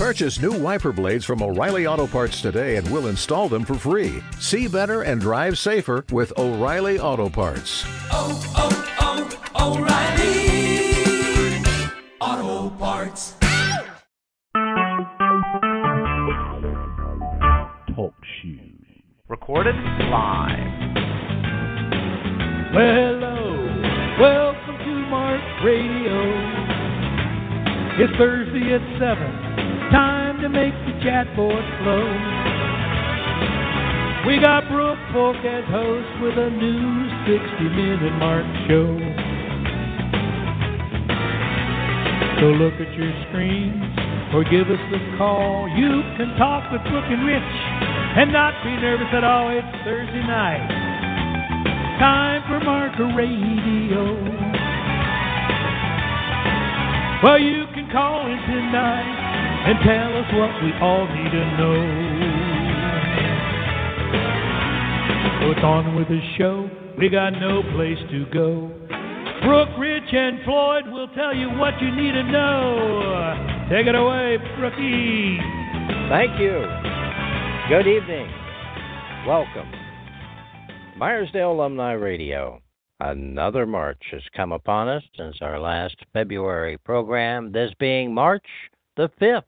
Purchase new wiper blades from O'Reilly Auto Parts today and we'll install them for free. See better and drive safer with O'Reilly Auto Parts. Oh, oh, oh, O'Reilly Auto Parts. Talk shoes. Recorded live. Well, hello. Welcome to Mark Radio. It's Thursday at 7. Time to make the chat board flow. We got Brooke Folk as host with a new 60 minute Mark show. So look at your screens or give us a call. You can talk with Brooke and Rich and not be nervous at all. It's Thursday night. Time for Mark Radio. Well, you can call in tonight and tell us what we all need to know. It's on with the show. We got no place to go. Brooke, Rich, and Floyd will tell you what you need to know. Take it away, Brookie. Thank you. Good evening. Welcome. Meyersdale Alumni Radio. Another March has come upon us since our last February program, this being March the 5th.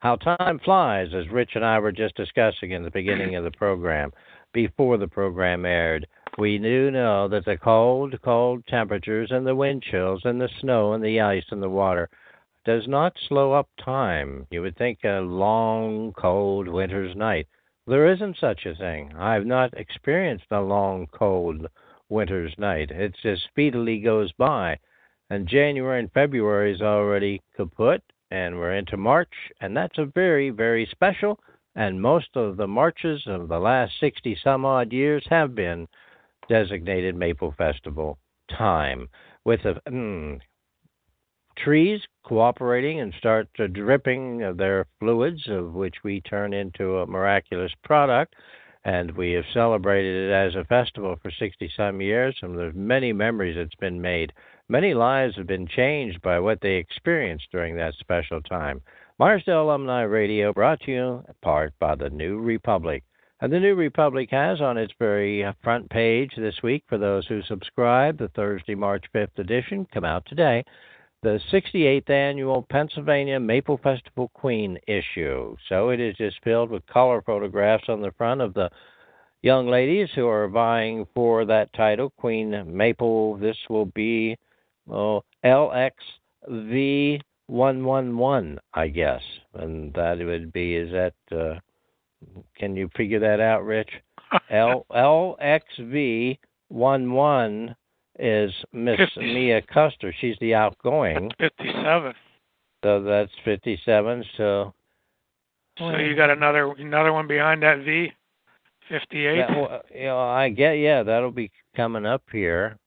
How time flies, as Rich and I were just discussing in the beginning of the program, before the program aired. We do know that the cold, cold temperatures and the wind chills and the snow and the ice and the water does not slow up time. You would think a long, cold winter's night. There isn't such a thing. I've not experienced a long, cold winter's night. It just speedily goes by. And January and February is already kaput, and we're into March, and that's a very, very special. And most of the marches of the last 60 some odd years have been designated Maple Festival time, with the mm, trees cooperating and start to dripping their fluids, of which we turn into a miraculous product. And we have celebrated it as a festival for 60 some years, and there's many memories that's been made. Many lives have been changed by what they experienced during that special time. Meyersdale Alumni Radio brought to you in part by the New Republic. And the New Republic has on its very front page this week, for those who subscribe, the Thursday, March 5th edition, come out today, the 68th annual Pennsylvania Maple Festival Queen issue. So it is just filled with color photographs on the front of the young ladies who are vying for that title, Queen Maple. This will be oh, LXV111, I guess. And that would be, is that, uh, can you figure that out, Rich? L LXV11 is Miss 50. Mia Custer. She's the outgoing. 57. So that's 57. So, So you got another another one behind that V, 58. Yeah, well, you know, I get, yeah, that'll be coming up here.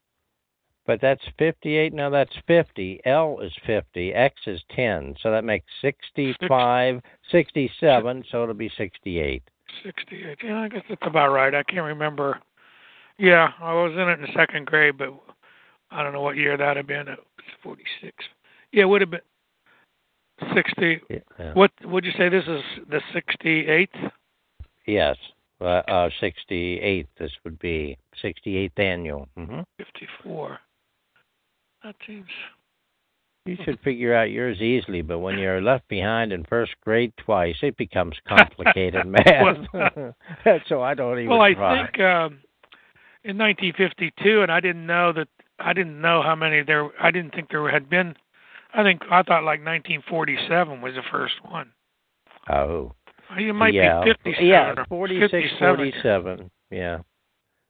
But that's 58. Now that's 50. L is 50. X is 10. So that makes 65, 67. So it'll be 68. 68. Yeah, I guess that's about right. I can't remember. Yeah, I was in it in second grade, but I don't know what year that'd have been. It was 46. Yeah, it would have been 60. Yeah. What would you say? This is the 68th. Yes. Uh, uh, 68th, this would be 68th annual. hmm 54. That seems. You should figure out yours easily, but when you're left behind in first grade twice, it becomes complicated math. so I don't even Well, I try. think um, in 1952, and I didn't know that. I didn't know how many there. I didn't think there had been. I think I thought like 1947 was the first one. Oh. It might yeah. be 57 Yeah, or 46, 57. 47. Yeah.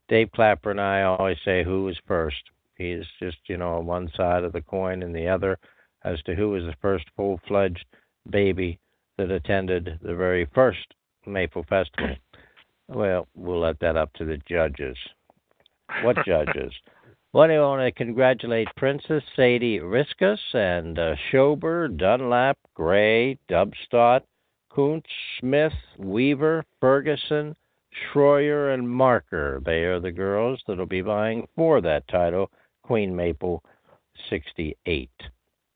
Dave Clapper and I always say who was first. He's just, you know, on one side of the coin and the other as to who was the first full fledged baby that attended the very first Maple Festival. Well, we'll let that up to the judges. What judges? Well, I want to congratulate Princess Sadie Riskus and uh, Schober, Dunlap, Gray, Dubstott, Kuntz, Smith, Weaver, Ferguson, Schroyer, and Marker. They are the girls that will be vying for that title, Queen Maple 68.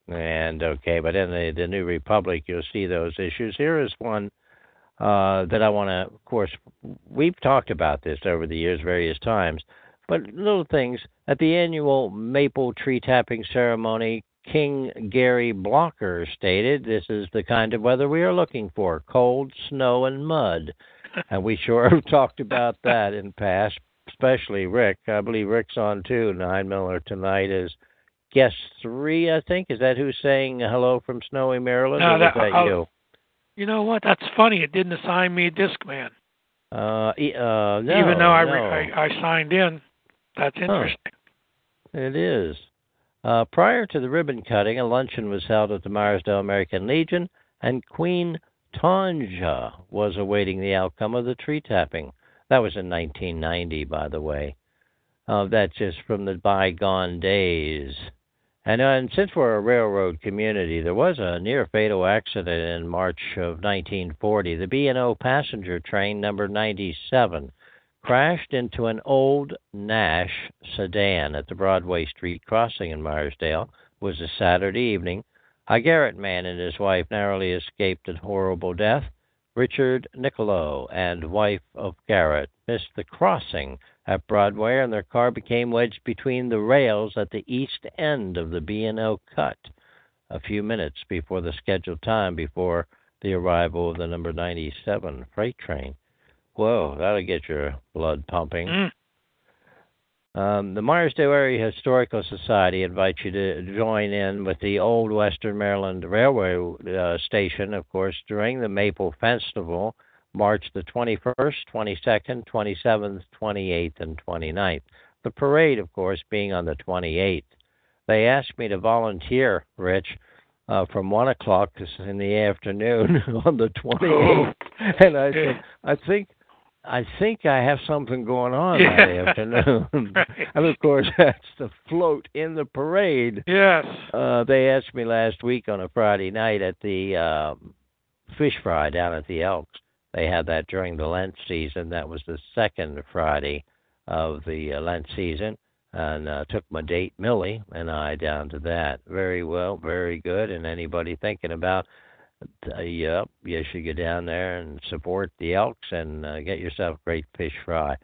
And okay, but in the the New Republic, you'll see those issues. Here is one uh, that I want to. Of course, we've talked about this over the years, various times. But little things at the annual maple tree tapping ceremony, King Gary Blocker stated, This is the kind of weather we are looking for cold, snow, and mud. and we sure have talked about that in past, especially Rick. I believe Rick's on too. Nine Miller tonight is guest three, I think. Is that who's saying hello from snowy Maryland? No, that- that I'll- you? You know what? That's funny. It didn't assign me a disc man, Uh, uh, no, even though I, no. re- I I signed in. That's interesting. It is. Uh, prior to the ribbon cutting, a luncheon was held at the Meyersdale American Legion, and Queen Tanja was awaiting the outcome of the tree tapping. That was in 1990, by the way. Uh, that's just from the bygone days. And, uh, and since we're a railroad community, there was a near fatal accident in March of 1940. The B&O passenger train number 97 crashed into an old Nash sedan at the Broadway Street crossing in Meyersdale. It was a Saturday evening. A Garrett man and his wife narrowly escaped a horrible death. Richard Niccolo and wife of Garrett missed the crossing at Broadway, and their car became wedged between the rails at the east end of the B&O cut a few minutes before the scheduled time before the arrival of the number 97 freight train. Whoa, that'll get your blood pumping. Mm. Um, the Meyersdale Area Historical Society invites you to join in with the Old Western Maryland Railway uh, Station, of course, during the Maple Festival, March the 21st, 22nd, 27th, 28th, and 29th. The parade, of course, being on the 28th. They asked me to volunteer, Rich, uh, from 1 o'clock in the afternoon on the 28th. And I said, I think I think I have something going on that afternoon. Right. and of course, that's the float in the parade. Yes. Uh, they asked me last week on a Friday night at the um, fish fry down at the Elks. They had that during the Lent season. That was the second Friday of the uh, Lent season, and uh, took my date Millie and I down to that. Very well, very good. And anybody thinking about uh, yep, you should go down there and support the Elks and uh, get yourself great fish fry.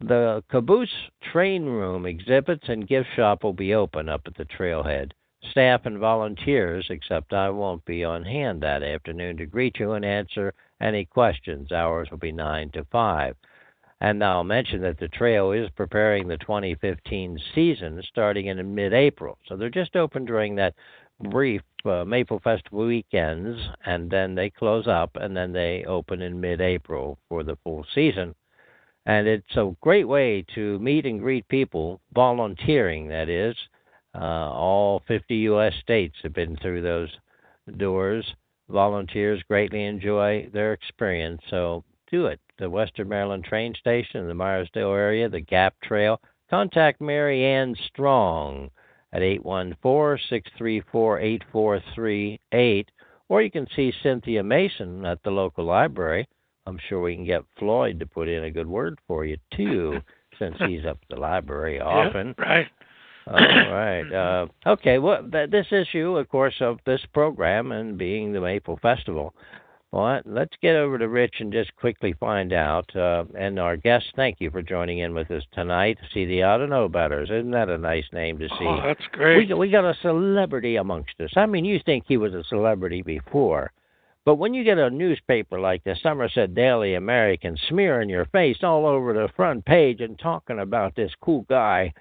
The Caboose Train Room exhibits and gift shop will be open up at the trailhead. Staff and volunteers, except I won't be on hand that afternoon to greet you and answer any questions. Hours will be 9 to 5. And I'll mention that the trail is preparing the 2015 season starting in mid April. So they're just open during that brief uh, Maple Festival weekends, and then they close up, and then they open in mid April for the full season. And it's a great way to meet and greet people, volunteering, that is. Uh, all 50 U.S. states have been through those doors. Volunteers greatly enjoy their experience, so do it. The Western Maryland train station in the Meyersdale area, the Gap Trail. Contact Mary Ann Strong at 814-634-8438 or you can see Cynthia Mason at the local library. I'm sure we can get Floyd to put in a good word for you too since he's up at the library often. Yeah, right. All right. Uh, okay. Well, th- this issue, of course, of this program and being the Maple Festival. Well, let's get over to Rich and just quickly find out. Uh, and our guest, thank you for joining in with us tonight. See the Ought to Know Betters. Isn't that a nice name to see? Oh, that's great. got- we got a celebrity amongst us. I mean, you think he was a celebrity before. But when you get a newspaper like the Somerset Daily American smearing your face all over the front page and talking about this cool guy,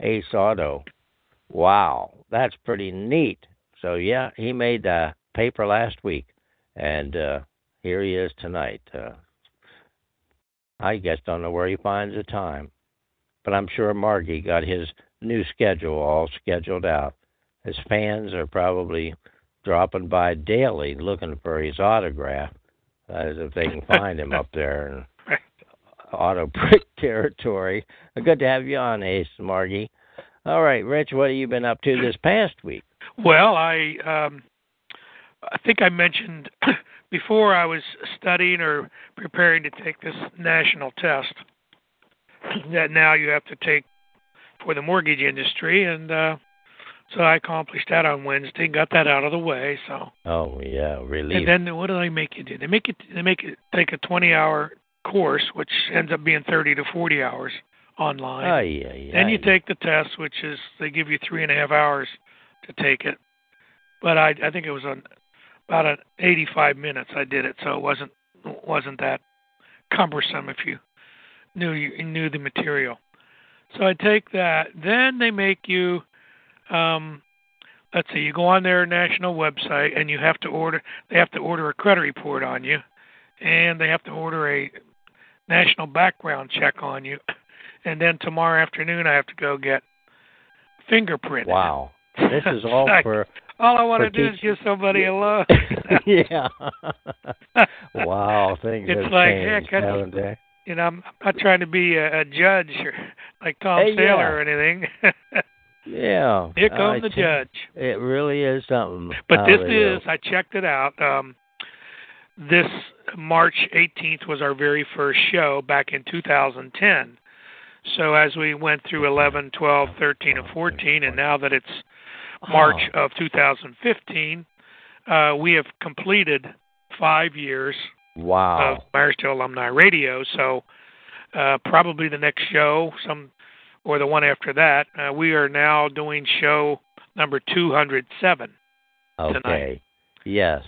Ace Auto, wow, that's pretty neat. So, yeah, he made the paper last week, and uh, here he is tonight. Uh, I guess don't know where he finds the time, but I'm sure Margie got his new schedule all scheduled out. His fans are probably dropping by daily looking for his autograph, as if they can find him up there in auto brick territory. Good to have you on, Ace Margie. All right, Rich, what have you been up to this past week? Well, I um I think I mentioned before I was studying or preparing to take this national test that now you have to take for the mortgage industry and uh So I accomplished that on Wednesday, and got that out of the way. So Oh yeah, really. and then what do they make you do? They make you they make you take a 20-hour course, which ends up being 30 to 40 hours online. Ay, ay, Then you ay. take the test, which is they give you three and a half hours to take it. But I I think it was on about an 85 minutes I did it, so it wasn't wasn't that cumbersome if you knew you knew the material. So I take that. Then they make you um let's see, you go on their national website and you have to order they have to order a credit report on you and they have to order a national background check on you. And then tomorrow afternoon I have to go get fingerprinted. Wow. This is all for All I want to do is give somebody a look. yeah. wow, things It's have like, changed, heck, haven't they? you know, I'm not trying to be a, a judge or like Tom Hey, Saylor yeah. or anything. Yeah. Here I comes the think judge. It really is something. But this they do. is, I checked it out. Um, this March 18th was our very first show back in 2010. So as we went through 11, 12, 13, and 14, and now that it's March Oh, of 2015, uh, we have completed five years wow. of Meyersdale Alumni Radio. So uh, probably the next show, some or the one after that, uh, we are now doing show number 207. okay. Yes.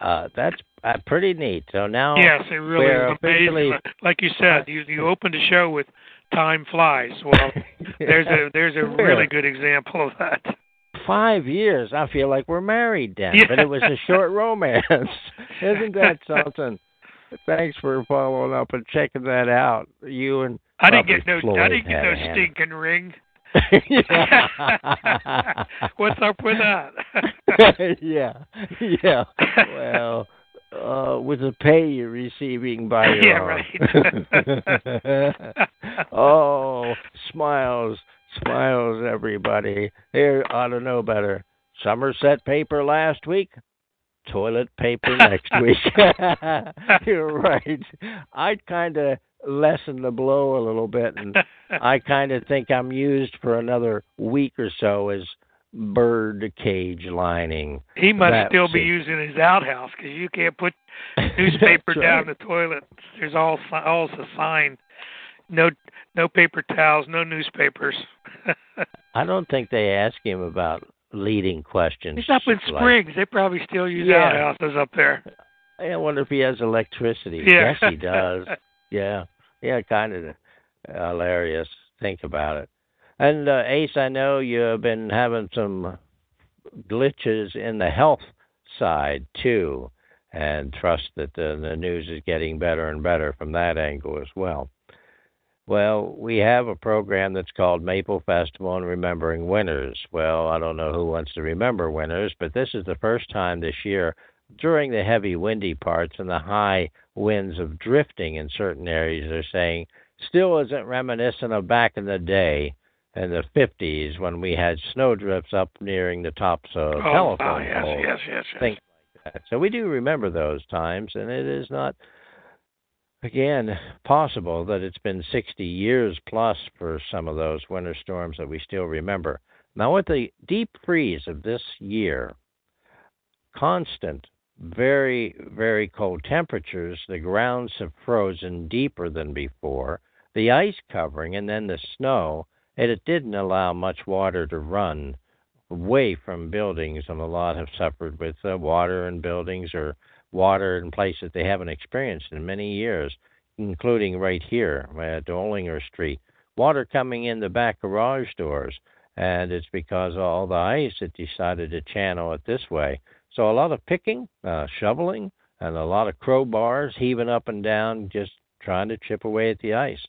Uh, that's uh, pretty neat. So now Yes, it really is amazing. Like you said, you you opened a show with time flies. Well, there's a there's a really good example of that. Five years. I feel like we're married then, Yeah. but it was a short romance. Isn't that something? Thanks for following up and checking that out. You and I didn't get no probably I didn't get no stinking ring. What's up with that? yeah, yeah. Well, uh, with the pay you're receiving by your Yeah, own. oh, smiles, smiles, everybody. They ought to know better. Somerset paper last week, toilet paper next week. You're right. I'd kind of lessen the blow a little bit, and I kind of think I'm used for another week or so as bird cage lining. he must That still be it. using his outhouse because you can't put newspaper That's down right. the toilet. There's all also a sign. No no paper towels, no newspapers. I don't think they ask him about leading questions. He's up in like- Springs. They probably still use Yeah. outhouses up there. I wonder if he has electricity. Yeah. Yes, he does. Yeah, yeah, kind of hilarious. Think about it. And uh, Ace, I know you've been having some glitches in the health side too, and trust that the, the news is getting better and better from that angle as well. Well, we have a program that's called Maple Festival and Remembering Winners. Well, I don't know who wants to remember winners, but this is the first time this year during the heavy windy parts and the high winds of drifting in certain areas, they're saying still isn't reminiscent of back in the day in the 50s when we had snowdrifts up nearing the tops of oh, ah, telephone oh, yes, poles. yes, yes, yes. Things like that. So we do remember those times, and it is not, again, possible that it's been 60 years plus for some of those winter storms that we still remember. Now, with the deep freeze of this year, constant, very, very cold temperatures, the grounds have frozen deeper than before. The ice covering and then the snow, and it didn't allow much water to run away from buildings, and a lot have suffered with uh, water in buildings or water in places they haven't experienced in many years, including right here at Olinger Street. Water coming in the back garage doors, and it's because of all the ice that decided to channel it this way. So a lot of picking, uh, shoveling, and a lot of crowbars heaving up and down, just trying to chip away at the ice.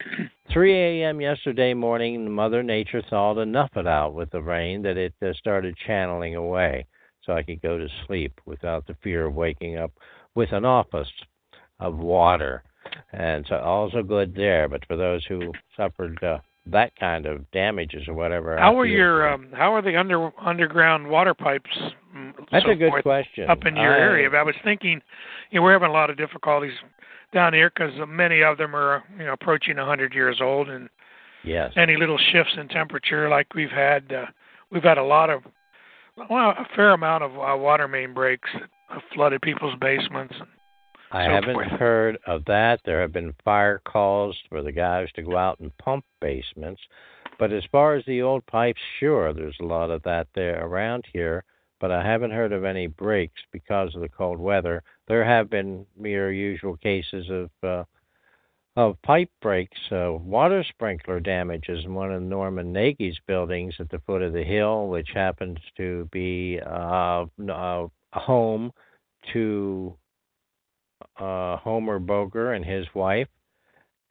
3 a.m. yesterday morning, Mother Nature thawed enough of it out with the rain that it uh, started channeling away, so I could go to sleep without the fear of waking up with an office of water. And so also good there, but for those who suffered uh, that kind of damages or whatever, How are your um how are the under underground water pipes mm, That's so a good forth question. up in your I- area? But I was thinking, you know, we're having a lot of difficulties down here because many of them are you know approaching a 100 years old, and Yes. any little shifts in temperature like we've had uh, we've had a lot of, well, a fair amount of uh, water main breaks that have flooded people's basements. And I so haven't forth. heard of that. There have been fire calls for the guys to go out and pump basements. But as far as the old pipes, sure, there's a lot of that there around here. But I haven't heard of any breaks because of the cold weather. There have been mere usual cases of uh, of pipe breaks, uh, water sprinkler damages in one of Norman Nagy's buildings at the foot of the hill, which happens to be uh, a home to uh, Homer Boger and his wife.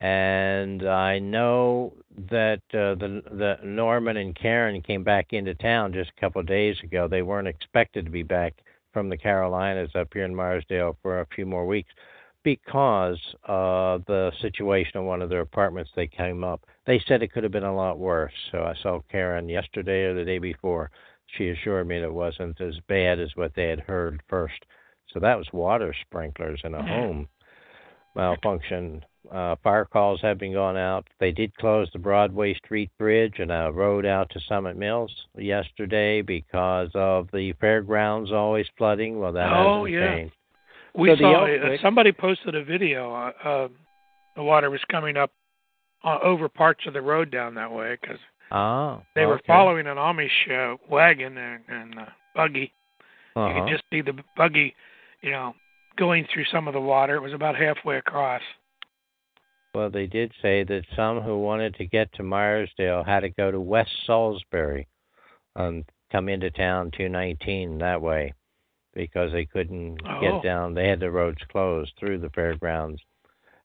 And I know that uh, the the Norman and Karen came back into town just a couple of days ago. They weren't expected to be back from the Carolinas up here in Meyersdale for a few more weeks because of the situation in one of their apartments they came up. They said it could have been a lot worse. So I saw Karen yesterday or the day before. She assured me that it wasn't as bad as what they had heard first. So that was water sprinklers in a home malfunction. Uh, fire calls have been gone out. They did close the Broadway Street Bridge and a road out to Summit Mills yesterday because of the fairgrounds always flooding. Well, that Oh, hasn't yeah. changed. We So saw uh, somebody posted a video. Uh, uh, the water was coming up uh, over parts of the road down that way because Oh, they were okay. following an Amish uh, wagon and, and uh, buggy. You Uh-huh. could just see the buggy, you know, going through some of the water. It was about halfway across. Well, they did say that some who wanted to get to Meyersdale had to go to West Salisbury and come into town 219 that way because they couldn't Oh. get down. They had the roads closed through the fairgrounds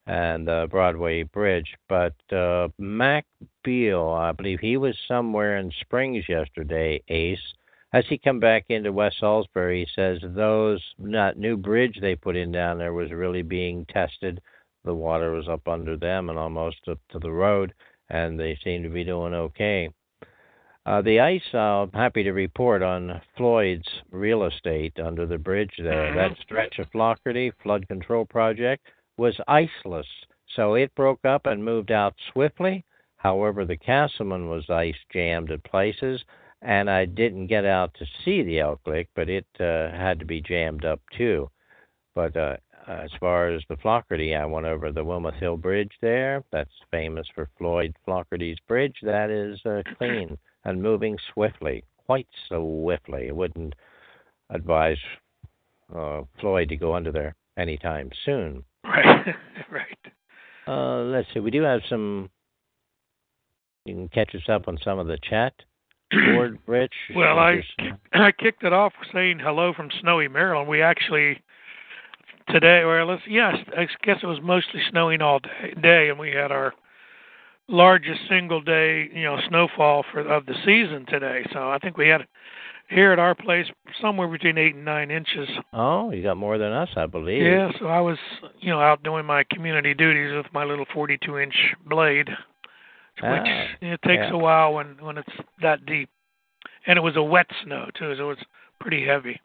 and the Broadway Bridge. But uh, Mac Beal, I believe he was somewhere in Springs yesterday, Ace. As he come back into West Salisbury, he says those that new bridge they put in down there was really being tested the water was up under them and almost up to the road, and they seem to be doing okay. Uh, the ice, uh, I'm happy to report on Floyd's real estate under the bridge there. Mhm. That stretch of Flaugherty flood control project was iceless, so it broke up and moved out swiftly. However, the Casselman was ice jammed at places, and I didn't get out to see the Elk Lick, but it uh, had to be jammed up too. But uh, as far as the Flaugherty, I went over the Wilmouth Hill Bridge there. That's famous for Floyd Flaugherty's bridge. That is uh, clean and moving swiftly, quite swiftly. I wouldn't advise uh, Floyd to go under there anytime soon. Right, right. Uh, let's see. We do have some. You can catch us up on some of the chat board, Rich. Well, I I kicked it off saying hello from snowy Maryland. We actually today, or let's yes, I guess it was mostly snowing all day, day, and we had our largest single day, you know, snowfall for of the season today. So I think we had here at our place somewhere between eight and nine inches. Oh, you got more than us, I believe. Yeah, so I was, you know, out doing my community duties with my little 42 inch blade, which Ah, it takes yeah. a while when when it's that deep, and it was a wet snow too, so it was pretty heavy.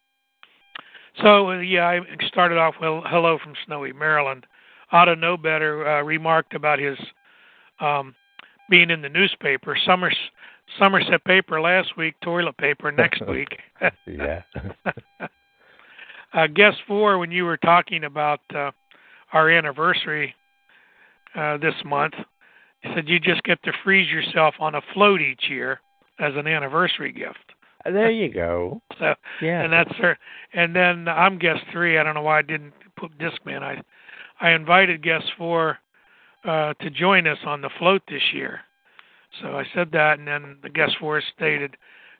So uh, yeah, I started off with hello from snowy Maryland. Ought to know better uh, remarked about his um, being in the newspaper. Summers, Somerset paper last week, toilet paper next week. yeah. uh, guest four, when you were talking about uh, our anniversary uh, this month, you said you just get to freeze yourself on a float each year as an anniversary gift. there you go. So, Yeah. and that's her. And then I'm guest three. I don't know why I didn't put Discman. I, I invited guest four uh, to join us on the float this year. So I said that, and then the guest four stated,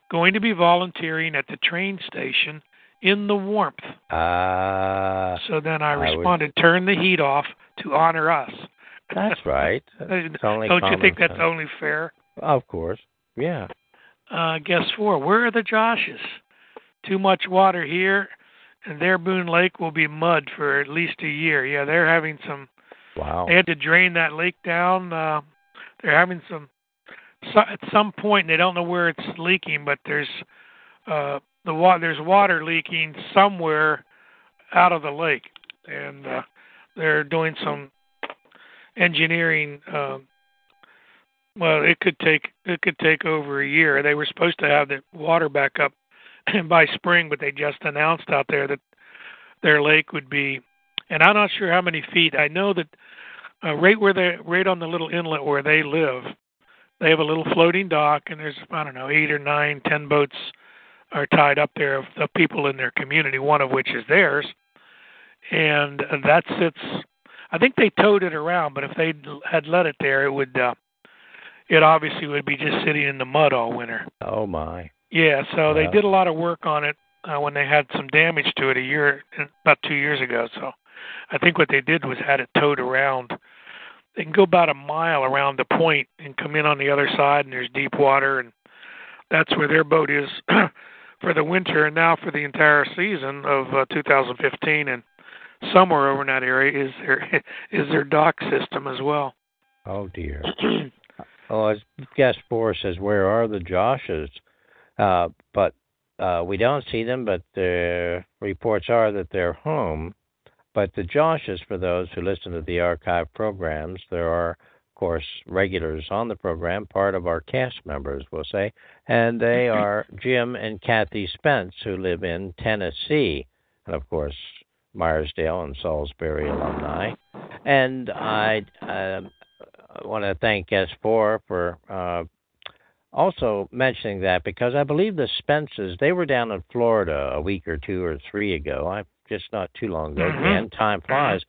going to be volunteering at the train station in the warmth. Ah, So then I I would- responded, turn the heat off to honor us. that's right. Only Don't you think that's only fair? Of course. Yeah. Uh, guess four, where are the Joshes? Too much water here, and their Boone Lake will be mud for at least a year. Yeah, they're having some. Wow. They had to drain that lake down. Uh, they're having some. So, at some point, they don't know where it's leaking, but there's uh, the water. There's water leaking somewhere out of the lake, and uh, they're doing some engineering uh, Well, it could take it could take over a year. They were supposed to have the water back up by spring, but they just announced out there that their lake would be, and I'm not sure how many feet. I know that uh, right where they right on the little inlet where they live, they have a little floating dock, and there's I don't know eight or nine, ten boats are tied up there of the people in their community, one of which is theirs, and that sits. I think they towed it around, but if they had let it there, it would. Uh, it obviously would be just sitting in the mud all winter. Oh my. Yeah, so they did a lot of work on it uh, when they had some damage to it a year, about two years ago. So I think what they did was had it towed around. They can go about a mile around the point and come in on the other side, and there's deep water, and that's where their boat is for the winter, and now for the entire season of uh, 2015, and somewhere over in that area is their is their dock system as well. Oh dear. Oh, as guest four says, where are the Joshes? Uh, but uh, we don't see them, but the reports are that they're home. But the Joshes, for those who listen to the archive programs, there are, of course, regulars on the program, part of our cast members, we'll say, and they are Jim and Kathy Spence, who live in Tennessee, and of course, Meyersdale and Salisbury alumni. And I. Uh, I want to thank S4 for uh, also mentioning that because I believe the Spences they were down in Florida a week or two or three ago. I just not too long ago. Mhm. Again, time flies.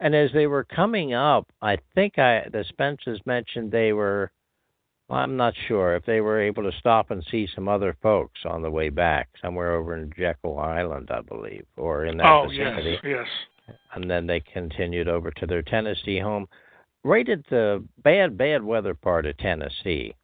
And as they were coming up, I think I the Spences mentioned they were. Well, I'm not sure if they were able to stop and see some other folks on the way back, somewhere over in Jekyll Island, I believe, or in that oh vicinity yes, yes. and then they continued over to their Tennessee home, right at the bad, bad weather part of Tennessee.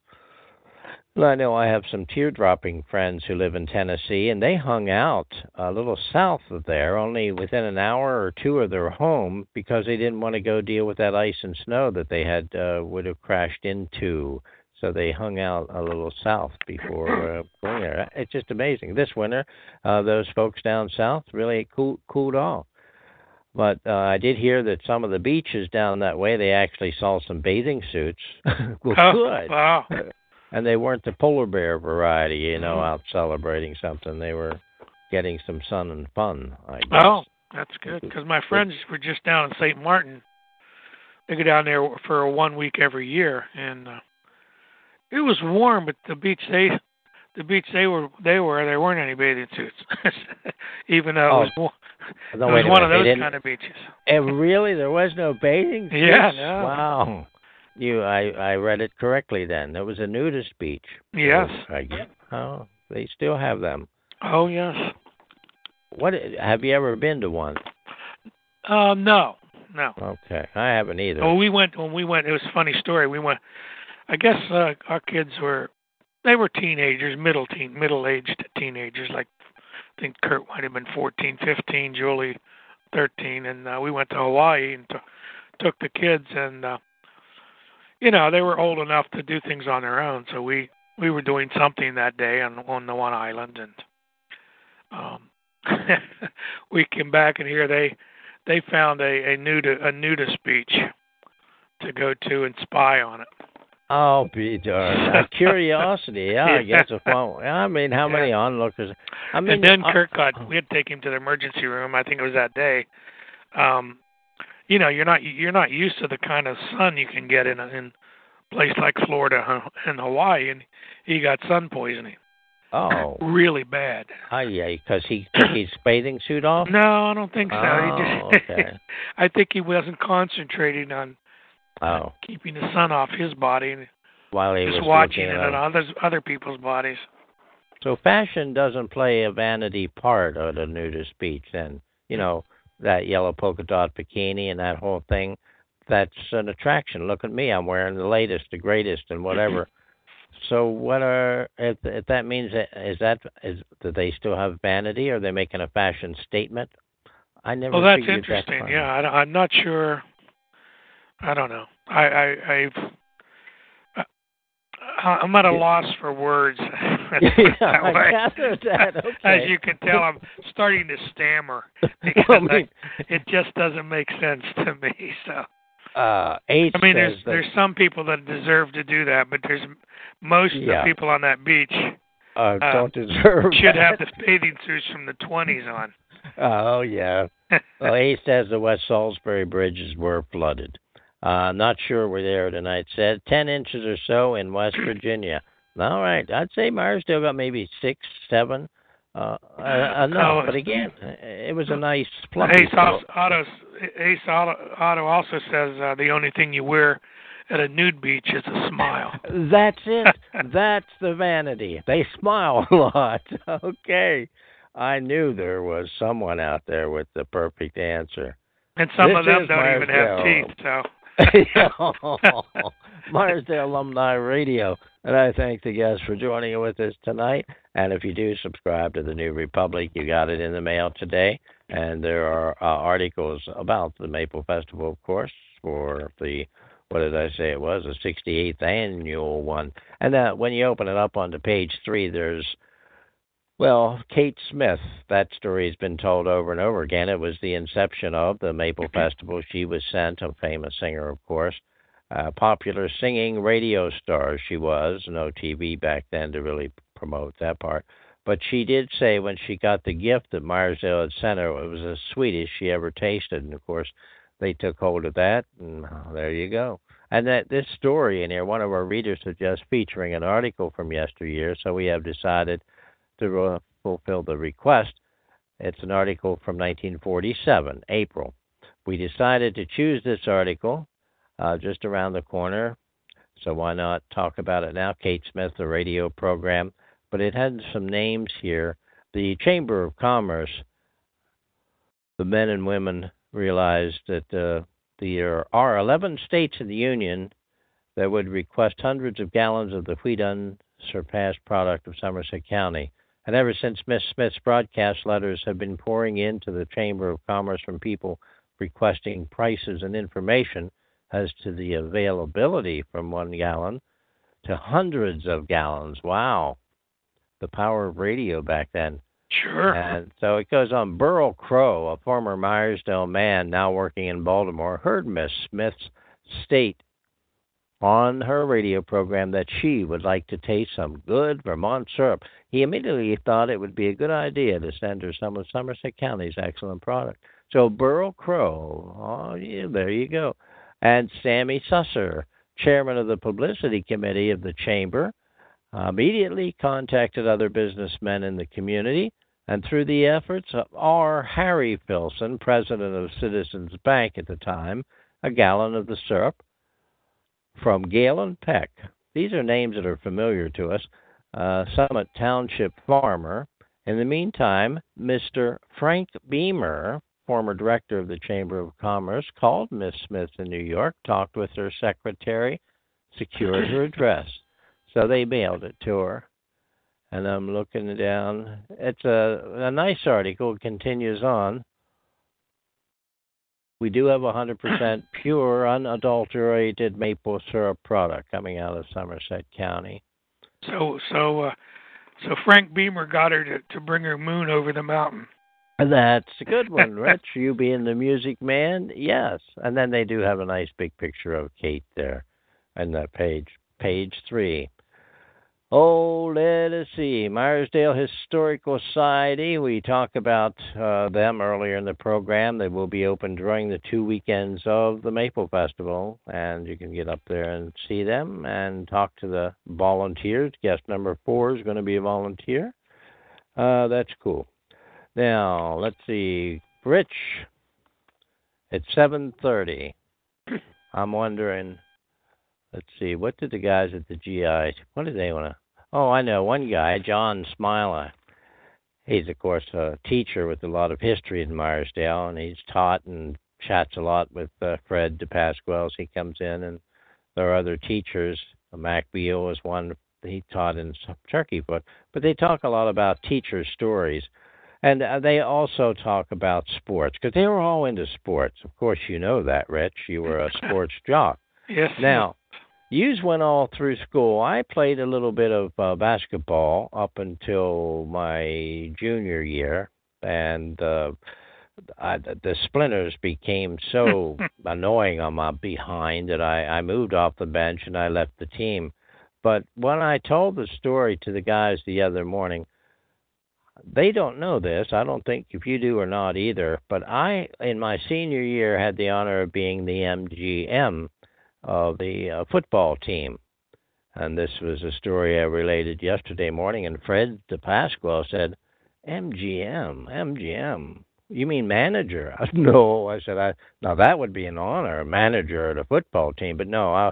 Well, I know I have some tear-dropping friends who live in Tennessee, and they hung out a little south of there, only within an hour or two of their home, because they didn't want to go deal with that ice and snow that they had uh, would have crashed into. So they hung out a little south before uh, going there. It's just amazing. This winter, uh, those folks down south really cool, cooled off. But uh, I did hear that some of the beaches down that way they actually saw some bathing suits. well, Oh, good. Wow. And they weren't the polar bear variety, you know, Mhm. out celebrating something. They were getting some sun and fun. I guess. Oh, that's good because my friends were just down in St. Martin. They go down there for a one week every year, and uh, it was warm, but the beach they, the beach they were they were there weren't any bathing suits, even though Oh, it was, wa- No, it was one minute, of those kind of beaches. And really, there was no bathing. suits? Yeah, no. Wow. You, I, I read it correctly. Then it was a nudist beach. Yes. I get. Oh, they still have them. Oh yes. What have you ever been to one? Uh, no, no. Okay, I haven't either. Well, we went when we went. It was a funny story. We went. I guess uh, our kids were they were teenagers, middle teen, middle aged teenagers. Like I think Kurt might have been fourteen, fifteen, Julie thirteen, and uh, we went to Hawaii and t- took the kids, and uh, you know they were old enough to do things on their own. So we we were doing something that day on on the one island, and um, we came back and here they they found a a nudist a nudist beach to go to and spy on it. Oh, be darned. Curiosity. Yeah, I guess a fun. I mean, how many onlookers? I mean, and then uh, Kirk got we had to take him to the emergency room. I think it was that day. Um, you know, you're not you're not used to the kind of sun you can get in a in a place like Florida and Hawaii, and he got sun poisoning, Oh, really bad. oh yeah, because he took his bathing suit off. No, I don't think so. Oh, he just, oh, okay. I think he wasn't concentrating on Oh, keeping the sun off his body and while he just was watching it on others other people's bodies. So fashion doesn't play a vanity part at a nudist beach. Then you mm. know that yellow polka dot bikini and that whole thing. That's an attraction. Look at me. I'm wearing the latest, the greatest, and whatever. so what are if, if that means that is that is do they still have vanity? Or are they making a fashion statement? I never. Well, that's figured that interesting. yeah, I, I'm not sure. I don't know. I, I I've. I- I'm at a loss for words. yeah, I way. that. Okay. As you can tell, I'm starting to stammer because Well, I mean, I, it just doesn't make sense to me. So Uh, Ace I mean, there's that, there's some people that deserve to do that, but there's most of the people on that beach uh, uh, don't deserve should that. have the bathing suits from the 20s on. Oh yeah. Well, Ace says the West Salisbury bridges were flooded. Uh, not sure we're there tonight. Said ten inches or so in West Virginia. All right, I'd say Meyersdale got maybe six, seven. Uh, uh, enough, Oh, but again, it was a nice fluffy. Ace Auto, Ace Auto also says uh, the only thing you wear at a nude beach is a smile. That's it. That's the vanity. They smile a lot. Okay. I knew there was someone out there with the perfect answer. And some This of them don't even have teeth, so. Meyersdale Alumni Radio. And I thank the guests for joining with us tonight. And if you do subscribe to the New Republic, you got it in the mail today. And there are uh, articles about the Maple Festival, of course, for the, what did I say it was, the 68th annual one. And that when you open it up onto page three, there's well, Kate Smith, that story has been told over and over again. It was the inception of the Maple Festival. She was sent, a famous singer, of course, uh, popular singing radio star she was. No TV back then to really promote that part. But she did say when she got the gift that Meyersdale had sent her, it was the sweetest she ever tasted. And of course, they took hold of that, and uh, there you go. And that this story in here, one of our readers suggests featuring an article from yesteryear, so we have decided to uh, fulfill the request. It's an article from 1947, April. We decided to choose this article uh, just around the corner, so why not talk about it now? Kate Smith, the radio program, but it had some names here. The Chamber of Commerce, the men and women realized that uh, there are 11 states in the Union that would request hundreds of gallons of the wheat unsurpassed product of Somerset County. And ever since Miss Smith's broadcast letters have been pouring into the Chamber of Commerce from people requesting prices and information as to the availability from one gallon to hundreds of gallons. Wow. The power of radio back then. Sure. And so it goes on. Burl Crow, a former Meyersdale man now working in Baltimore, heard Miss Smith's state on her radio program that she would like to taste some good Vermont syrup. He immediately thought it would be a good idea to send her some of Somerset County's excellent product. So Burl Crow, oh yeah, there you go. And Sammy Susser, chairman of the publicity committee of the chamber, immediately contacted other businessmen in the community, and through the efforts of R. Harry Filson, president of Citizens Bank at the time, a gallon of the syrup from Galen Peck. These are names that are familiar to us. Uh, Summit Township farmer. In the meantime, Mr. Frank Beamer, former director of the Chamber of Commerce, called Miss Smith in New York, talked with her secretary, secured her address. So they mailed it to her. And I'm looking down. It's a, a nice article. It continues on. We do have a 100% pure, unadulterated maple syrup product coming out of Somerset County. So so uh so Frank Beamer got her to, to bring her moon over the mountain. That's a good one, Rich. you being the music man, yes. And then they do have a nice big picture of Kate there on that page, page three. Oh, let us see. Meyersdale Historical Society. We talked about uh, them earlier in the program. They will be open during the two weekends of the Maple Festival, and you can get up there and see them and talk to the volunteers. Guest number four is going to be a volunteer. Uh, that's cool. Now, let's see. Rich, it's 7:30. I'm wondering let's see, what did the guys at the GI what did they want to Oh, I know one guy, John Smiler. He's of course a teacher with a lot of history in Meyersdale and he's taught and chats a lot with uh, Fred DePasquale as he comes in and there are other teachers. Mac Beal is one he taught in Turkey Foot, but they talk a lot about teacher stories. And uh, they also talk about sports because they were all into sports. Of course, you know that, Rich. You were a sports jock. Yes. Now, yous went all through school. I played a little bit of uh, basketball up until my junior year, and uh, I, the splinters became so annoying on my behind that I, I moved off the bench and I left the team. But when I told the story to the guys the other morning, they don't know this. I don't think if you do or not either. But I, in my senior year, had the honor of being the MGM of the uh, football team. And this was a story I related yesterday morning. And Fred DePasquale said, MGM, MGM. You mean manager? I no, I said I. Now that would be an honor, a manager at a football team. But no, I,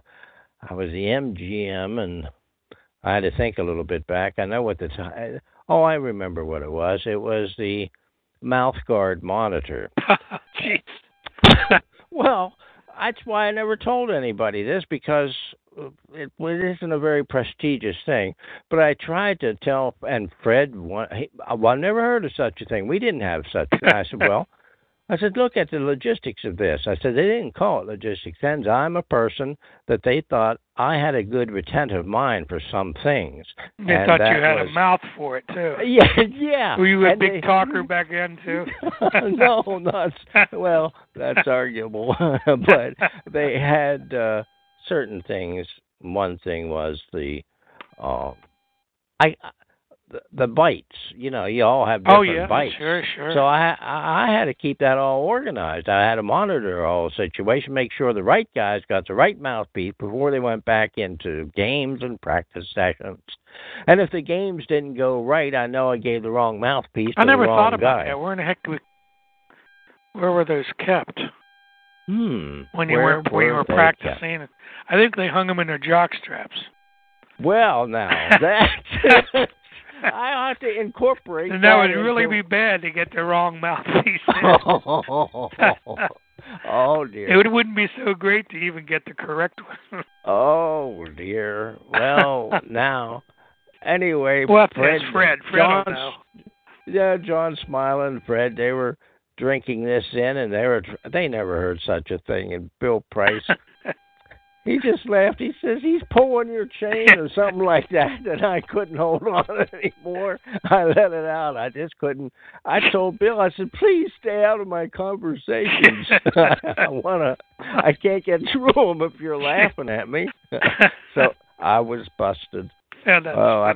I was the MGM, and I had to think a little bit back. I know what the time. Oh, I remember what it was. It was the mouth guard monitor. Jeez. well, that's why I never told anybody this because uh, it, it isn't a very prestigious thing. But I tried to tell, and Fred, he, well, I've never heard of such a thing. We didn't have such. I said, well, I said, look at the logistics of this. I said, they didn't call it logistics. And I'm a person that they thought I had a good retentive mind for some things. They and thought you had was, a mouth for it too. Yeah, yeah. Were you a and big they, talker back then too? no, not well. That's arguable, but they had uh, certain things. One thing was the, uh, I the, the bites. You know, you all have different bites. oh yeah, bites. sure, sure. So I I had to keep that all organized. I had to monitor all the situation, make sure the right guys got the right mouthpiece before they went back into games and practice sessions. And if the games didn't go right, I know I gave the wrong mouthpiece. I to never the wrong thought about guy. that. Where in the heck we, where were those kept Hmm. when you Where were when you were practicing? I think they hung them in their jock straps. Well, now that I ought to incorporate. And that would into- really be bad to get the wrong mouthpiece. oh dear. it would, wouldn't be so great to even get the correct one. Oh dear. Well, now, anyway, well, that's Fred, Fred. Fred will Yeah, John Smiling, Fred, they were drinking this in, and they were they never heard such a thing. And Bill Price, he just laughed. He says he's pulling your chain or something like that, and I couldn't hold on anymore. I let it out. I just couldn't. I told Bill, I said, please stay out of my conversations. I wanna. I can't get through them if you're laughing at me. so I was busted. yeah, oh, I,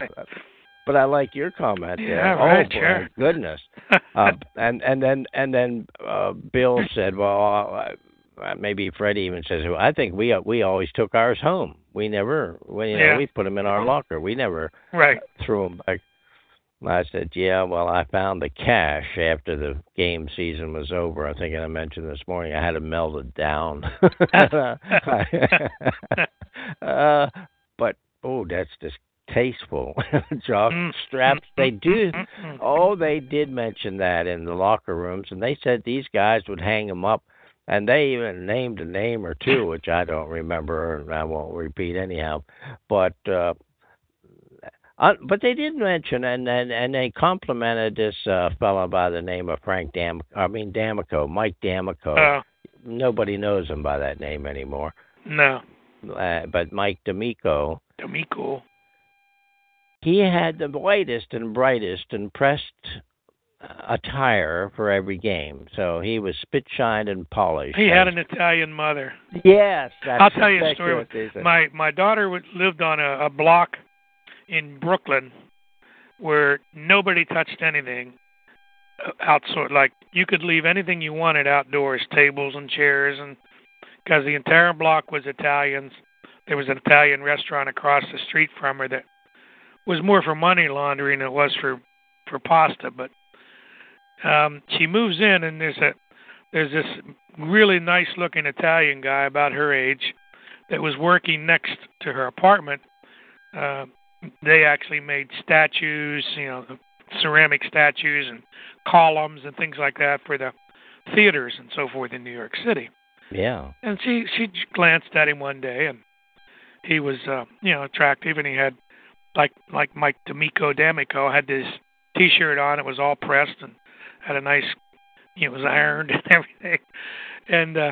but I like your comment there. Yeah, oh, right, my sure. goodness. uh, and and then and then uh, Bill said, "Well, uh, maybe Freddie even says, well, I think we uh, we always took ours home. We never, we, you know, we put them in our locker. We never right. threw them back." And I said, "Yeah, well, I found the cash after the game season was over. I think I mentioned this morning. I had to melt it down. uh, but oh, that's distasteful. Jock Mm, straps. They do. mm, mm. Oh, they did mention that in the locker rooms, and they said these guys would hang them up, and they even named a name or two, which I don't remember, and I won't repeat anyhow. But uh, uh, but they did mention, and and, and they complimented this uh, fellow by the name of Frank Dam. I mean D'Amico, Mike D'Amico. Uh, Nobody knows him by that name anymore. no, Uh, but Mike D'Amico, D'Amico. he had the whitest and brightest and pressed attire for every game. So he was spit shined and polished. He had an Italian mother. yes. That's I'll tell you a story. what they said. My my daughter lived on a, a block in Brooklyn where nobody touched anything uh, outside. Like you could leave anything you wanted outdoors, tables and chairs, and because the entire block was Italians. There was an Italian restaurant across the street from her that was more for money laundering than it was for for pasta. But um she moves in, and there's a there's this really nice looking Italian guy about her age that was working next to her apartment. Uh, they actually made statues, you know, ceramic statues and columns and things like that for the theaters and so forth in New York City. yeah. And she she glanced at him one day, and he was uh, you know attractive, and he had like like Mike D'Amico D'Amico had this T-shirt on. It was all pressed and had a nice, you know, it was ironed and everything. And uh,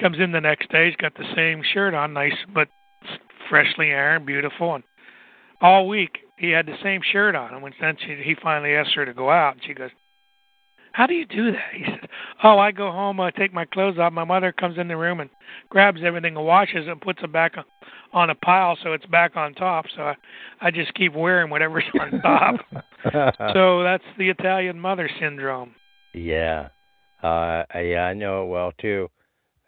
comes in the next day, he's got the same shirt on, nice but freshly ironed, beautiful, and all week he had the same shirt on. And when then she, he finally asked her to go out, and she goes, How do you do that? He said, Oh, I go home, I take my clothes off. My mother comes in the room and grabs everything and washes it and puts it back on, on a pile so it's back on top. So I, I just keep wearing whatever's on top. so that's the Italian mother syndrome. yeah, uh, yeah, I know it well too,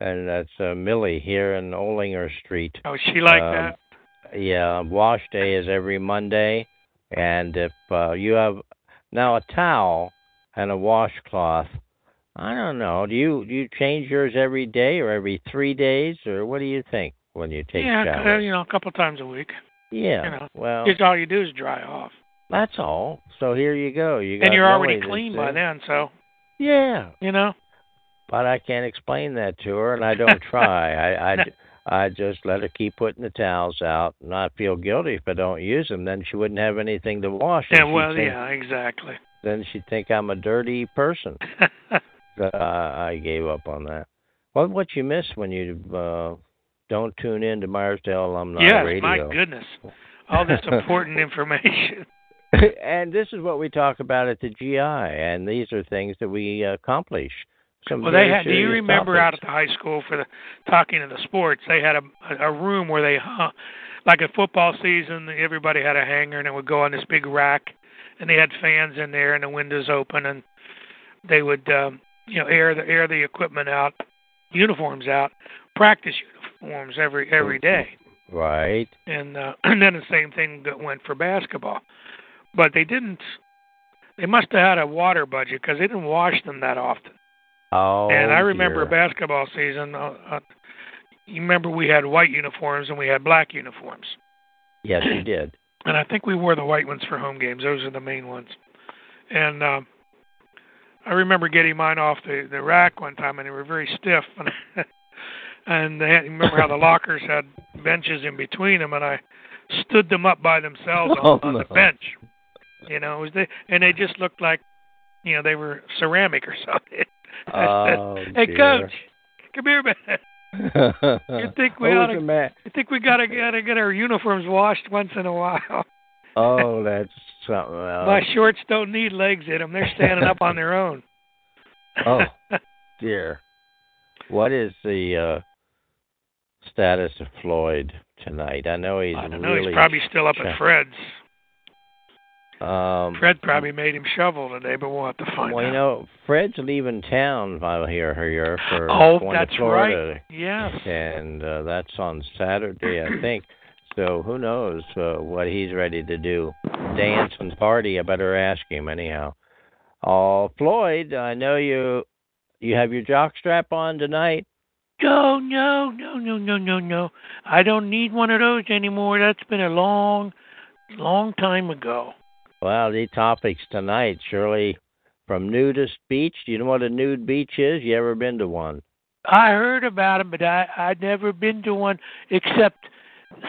and that's uh, Millie here in Olinger Street. Oh, she like Um, that? Yeah, wash day is every Monday, and if uh, you have now a towel and a washcloth, I don't know. Do you do you change yours every day or every three days, or what do you think when you take Yeah, uh, showers? you know, a couple times a week. Yeah. you know, well, Just all you do is dry off, that's all. So here you go. You got and you're already clean by then. So Yeah, you know, but I can't explain that to her, and I don't try. I, I, I just let her keep putting the towels out, and I feel guilty if I don't use them. Then she wouldn't have anything to wash. yeah, well, think- yeah, exactly. Then she'd think I'm a dirty person. Uh, I gave up on that. What what you miss when you uh, don't tune in to Meyersdale Alumni yes, Radio? my goodness, all this important information. and this is what we talk about at the GI, and these are things that we accomplish. Some Well, they had. Do you remember out at the high school for the talking of the sports? They had a a room where they hung, like a football season. Everybody had a hanger, and it would go on this big rack, and they had fans in there, and the windows open, and they would, um, you know, air the air the equipment out, uniforms out, practice uniforms every every day, Right. and uh, and then the same thing that went for basketball, but they didn't. They must have had a water budget because they didn't wash them that often. Oh. And I remember dear. a basketball season. Uh, uh, you remember we had white uniforms and we had black uniforms, Yes, you did. And I think we wore the white ones for home games. Those are the main ones. And um, I remember getting mine off the the rack one time, and they were very stiff. And and they had, remember how the lockers had benches in between them, and I stood them up by themselves on, Oh, on the no. bench. You know, it was they, and they just looked like, you know, they were ceramic or something. I said, Oh, hey, dear. coach, come here, man. You think we What was oughta- the ma- I think we gotta gotta get our uniforms washed once in a while. Oh, that's something else. My shorts don't need legs in them; they're standing up on their own. Oh. dear. What is the uh status of Floyd tonight? I know he's I don't know. really He's probably still up at Fred's. Um Fred probably made him shovel today, but we'll have to find out. well, you know, Fred's leaving town here here for oh, going that's to Florida. right. Yes. and uh, that's on Saturday, I think. So who knows uh, what he's ready to do? Dance and party. I better ask him anyhow. Oh, Floyd, I know you. You have your jock strap on tonight. No, no, no, no, no, no, no. I don't need one of those anymore. That's been a long, long time ago. Well, the topics tonight, Shirley, from nudist beach. Do you know what a nude beach is? You ever been to one? I heard about them, but I I'd never been to one except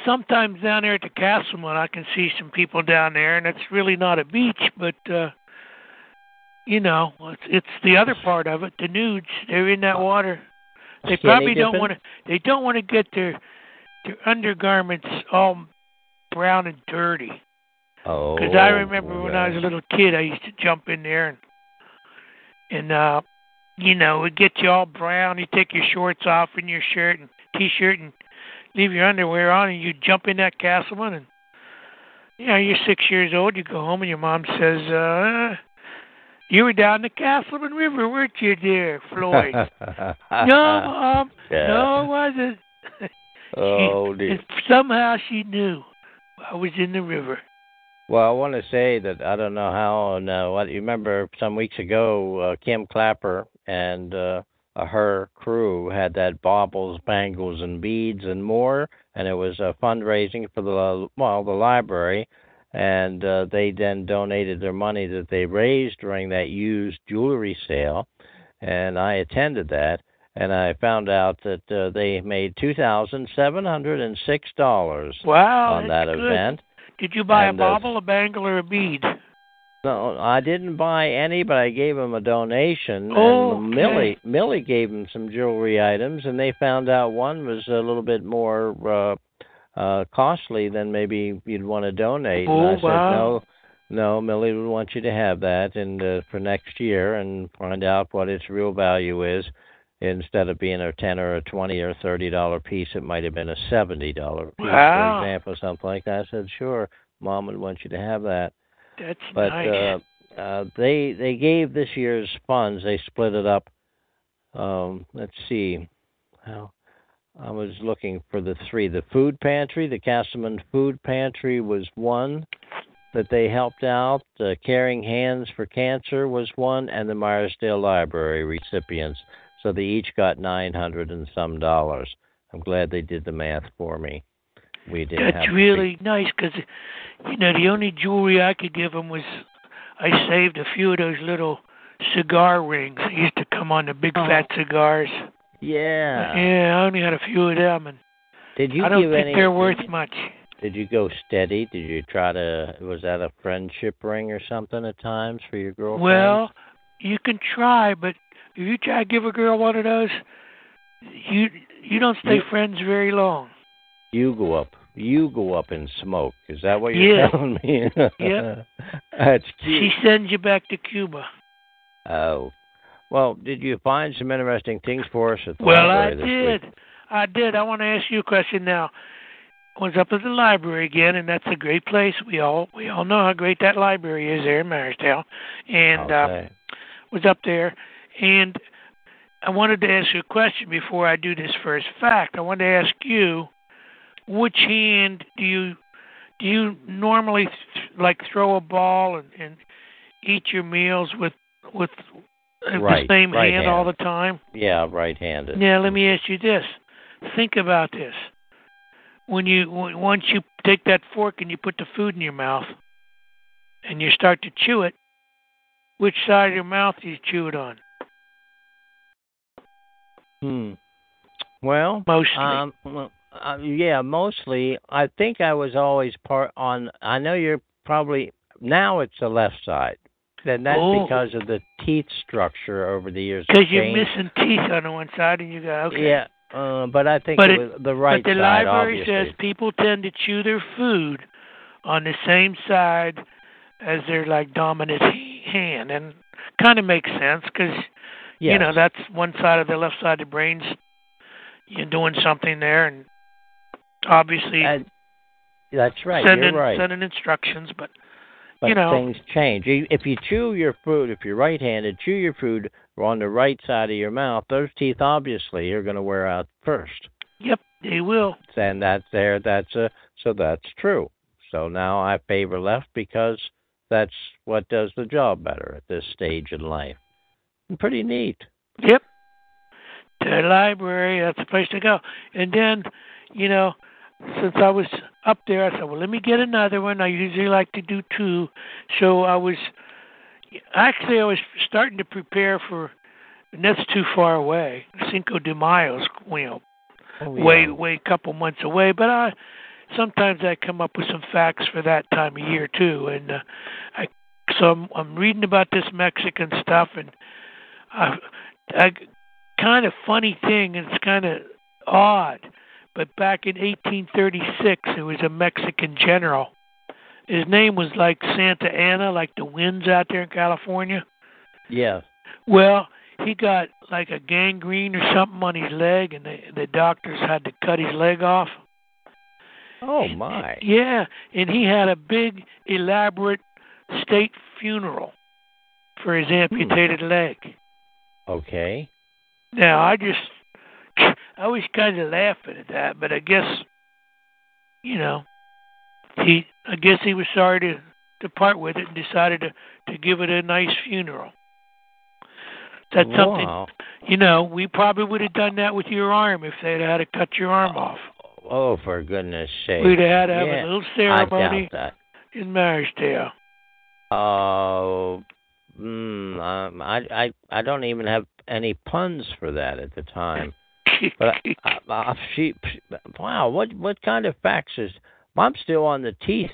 sometimes down there at the Casselman I can see some people down there, and it's really not a beach, but uh you know, it's, it's the other part of it. The nudes, they're in that water. They Skinny probably don't want to. They don't want to get their their undergarments all brown and dirty. Oh, Because I remember when I was a little kid, I used to jump in there and and uh, you know, it get you all brown. You take your shorts off and your shirt and t-shirt and leave your underwear on, and you jump in that Casselman and you know you're six years old. You go home and your mom says, uh, "You were down the Casselman River, weren't you, dear Floyd?" no, mom. Yeah. No, it wasn't. Oh, dear. Somehow she knew I was in the river. Well, I want to say that I don't know how and uh, what you remember some weeks ago, uh, Kim Clapper and uh, her crew had that baubles, bangles, and beads and more, and it was uh, fundraising for the well the library, and uh, they then donated their money that they raised during that used jewelry sale, and I attended that. And I found out that uh, they made two thousand seven hundred and six dollars Wow, on that good. event. Did you buy And, a uh, bauble, a bangle, or a bead? No, I didn't buy any, but I gave them a donation. Oh, and okay. Millie Millie gave them some jewelry items, and they found out one was a little bit more uh, uh, costly than maybe you'd want to donate. Oh, and I wow. said no, No, Millie would want you to have that and uh, for next year and find out what its real value is. Instead of being a ten or a twenty or a thirty dollar piece, it might have been a seventy dollar piece, Wow. for example, something like that. I said, sure, mom would want you to have that. That's But nice. uh, uh, they they gave this year's funds. They split it up. Um, let's see. How I was looking for the three. The food pantry, the Casselman Food Pantry was one that they helped out. Uh, Caring Hands for Cancer was one, and the Meyersdale Library recipients. So they each got nine hundred and some dollars. I'm glad they did the math for me. We have That's really nice because, you know, the only jewelry I could give them was I saved a few of those little cigar rings that used to come on the big Oh. fat cigars. Yeah. Yeah, I only had a few of them, and Did you I don't give think any? they're worth much. Did you go steady? Did you try to? Was that a friendship ring or something at times for your girlfriend? Well, you can try, but if you try to give a girl one of those, you you don't stay You- friends very long. you go up. You go up in smoke. Is that what you're Yeah. telling me? yeah. That's She sends you back to Cuba. Oh. Well, did you find some interesting things for us at the Well, I library this did. week? I did. I want to ask you a question now. I was up at the library again, and that's a great place. We all we all know how great that library is there in Meyersdale, and uh, Okay. was up there, and I wanted to ask you a question before I do this first fact. I wanted to ask you, which hand do you do you normally th- like throw a ball and, and eat your meals with with uh, Right, the same right hand all the time? Yeah, right-handed. Now let me ask you this: Think about this. When you w- once you take that fork and you put the food in your mouth, and you start to chew it, which side of your mouth do you chew it on? Hmm. Well, Mostly. Um, well, uh, yeah, mostly. I think I was always part on. I know you're probably now it's the left side, and that's Oh. because of the teeth structure over the years. Because you're missing teeth on the one side, and you go okay. Yeah, uh, but I think But it it- was the right side but the side. library obviously. says people tend to chew their food on the same side as their like dominant hand, and kind of makes sense because you know that's one side of the left side of the brain's you're doing something there, and obviously that's right. sending you're right. sending instructions. But But you know- things change. If you chew your food, if you're right-handed, chew your food on the right side of your mouth. Those teeth obviously are going to wear out first. yep, they will. and that's there. That's a so that's true. So now I favor left because that's what does the job better at this stage in life. Pretty neat. Yep. To the library, that's the place to go. And then, you know, since I was up there, I said, well, let me get another one. I usually like to do two. So I was, actually, I was starting to prepare for, and that's too far away. Cinco de Mayo's, you know, Oh, way, yeah. way, couple months away. But I, sometimes I come up with some facts for that time of year too. And uh, I, so I'm, I'm reading about this Mexican stuff, and I, I kind of funny thing, and it's kind of odd. But back in 1836, there was a Mexican general. His name was like Santa Ana, like the winds out there in California. Yes. Well, he got like a gangrene or something on his leg, and the the doctors had to cut his leg off. Oh my. Yeah, and he had a big, elaborate state funeral for his hmm. amputated leg. Okay. Now, I just, I was kind of laughing at that, but I guess, you know, he, I guess he was sorry to to part with it and decided to to give it a nice funeral. That's something, you know, we probably would have done that with your arm if they'd had to cut your arm oh, off. Oh, for goodness sake. We'd have had to have yeah. a little ceremony in Meyersdale. Oh, mm, um, I, I, I don't even have any puns for that at the time. But uh, uh, she, wow, what what kind of facts is? I'm still on the teeth.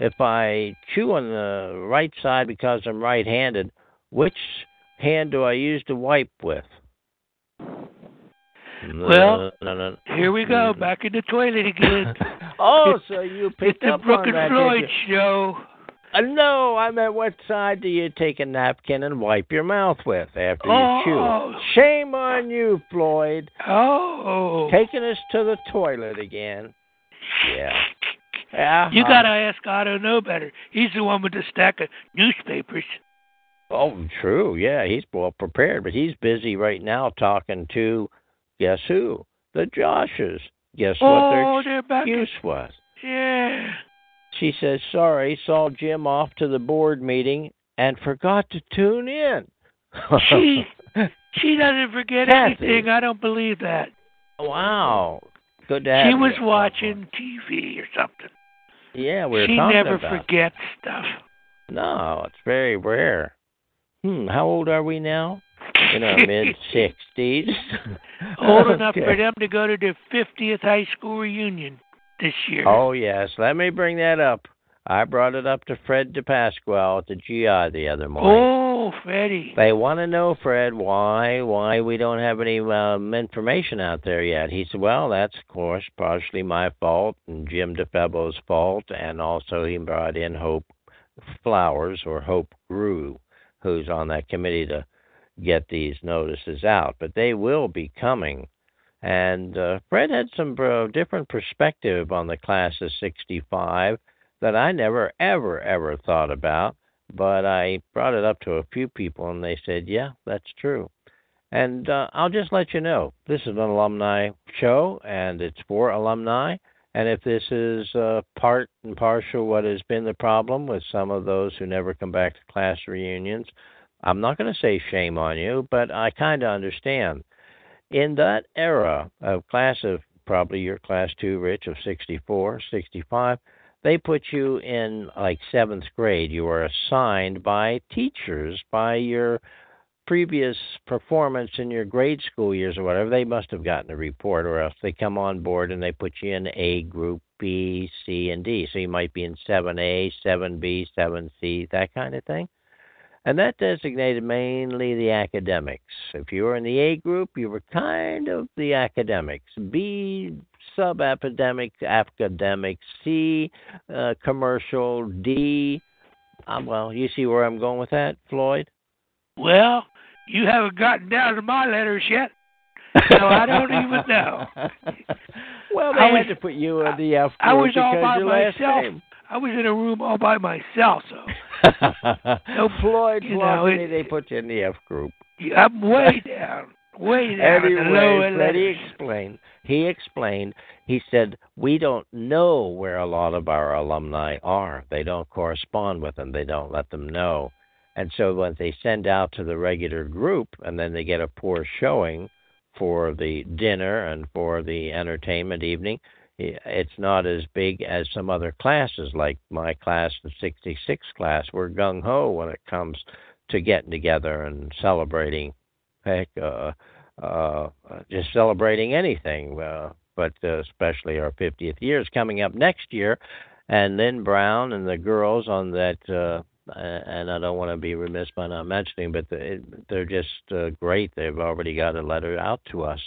If I chew on the right side because I'm right-handed, which hand do I use to wipe with? Well, no, no. Here we go, back in the toilet again. oh, so you It's picked the up Brooke on and that, Floyd show. Uh, no, I meant what side do you take a napkin and wipe your mouth with after you Oh. chew? Shame on you, Floyd. Oh. Taking us to the toilet again. Yeah. Yeah. You gotta ask Otto know better. He's the one with the stack of newspapers. Oh, true. Yeah, he's well prepared, but he's busy right now talking to guess who? The Joshes. Guess what oh, their they're back. excuse was? Yeah. She says, "Sorry, saw Jim off to the board meeting and forgot to tune in." She she doesn't forget Kathy. anything. I don't believe that. wow. Good to have She you. was watching TV or something. Yeah, we were she talking never about. forgets stuff. No, it's very rare. Hmm. How old are we now? In our mid sixties. Old enough for them to go to their 50th high school reunion this year. Oh yes, let me bring that up. I brought it up to Fred DePasquale at the GI the other morning. Oh, Freddie. They want to know, Fred, why why we don't have any um, information out there yet. He said, "Well, that's of course partially my fault and Jim DeFebo's fault, and also he brought in Hope Flowers or Hope Grew, who's on that committee to get these notices out. But they will be coming." And uh, Fred had some uh, different perspective on the class of '65 that I never, ever, ever thought about but I brought it up to a few people, and they said, "Yeah, that's true." And uh, I'll just let you know, this is an alumni show, and it's for alumni. And if this is uh, part and partial what has been the problem with some of those who never come back to class reunions, I'm not going to say shame on you, but I kind of understand. In that era of class of probably your class two, Rich, of 64, 65, they put you in like seventh grade. You were assigned by teachers, by your previous performance in your grade school years or whatever. They must have gotten a report, or else they come on board and they put you in A group, B, C, and D. So you might be in 7A, 7B, 7C, that kind of thing. And that designated mainly the academics. If you were in the A group, you were kind of the academics. B, sub-academic, academic. C, uh, commercial. D, um, well, you see where I'm going with that, Floyd? Well, you haven't gotten down to my letters yet. So I don't even know. well, they I had was- to put you in the F group I was all by myself. name. I was in a room all by myself, so no, Floyd you know, it- they put you in the F group. I'm way down, way down in the lower Anyway, Freddie letters. explained. He explained. He said we don't know where a lot of our alumni are. They don't correspond with them. They don't let them know. And so when they send out to the regular group, and then they get a poor showing for the dinner and for the entertainment evening, it's not as big as some other classes, like my class, the 66 class. We're gung ho when it comes to getting together and celebrating. Heck, uh, uh, just celebrating anything, uh, but uh, especially our 50th year is coming up next year. And Lynn Brown and the girls on that, uh, and I don't want to be remiss by not mentioning, but they're just uh, great. They've already got a letter out to us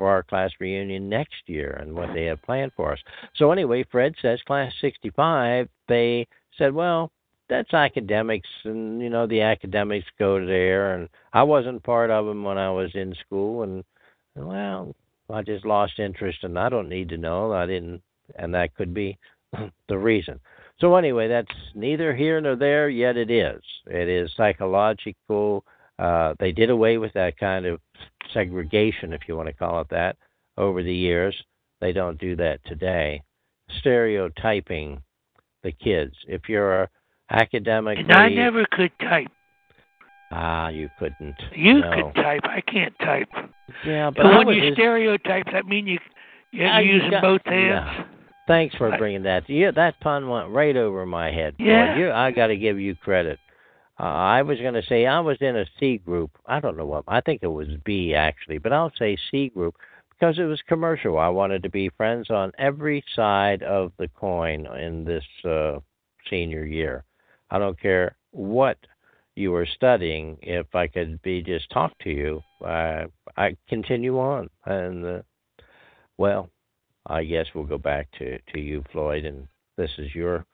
for our class reunion next year and what they have planned for us. So anyway, Fred says class 65, they said, well, that's academics and you know the academics go there and I wasn't part of them when I was in school and well I just lost interest and I don't need to know I didn't and that could be the reason. So anyway, that's neither here nor there yet it is. It is psychological uh they did away with that kind of segregation if you want to call it that over the years. They don't do that today. Stereotyping the kids. If you're academically And I never could type. Ah, you couldn't. You no. could type. I can't type. Yeah, but when you just- stereotype, that mean you you're you using got- both no. hands. Thanks for I- bringing that. Yeah, that pun went right over my head. Boy. Yeah. You, I got to give you credit. Uh, I was going to say I was in a C group. I don't know what. I think it was B actually, but I'll say C group because it was commercial. I wanted to be friends on every side of the coin in this uh, senior year. I don't care what you were studying. If I could be just talk to you, uh, I continue on. And uh, well, I guess we'll go back to to you, Floyd, and this is your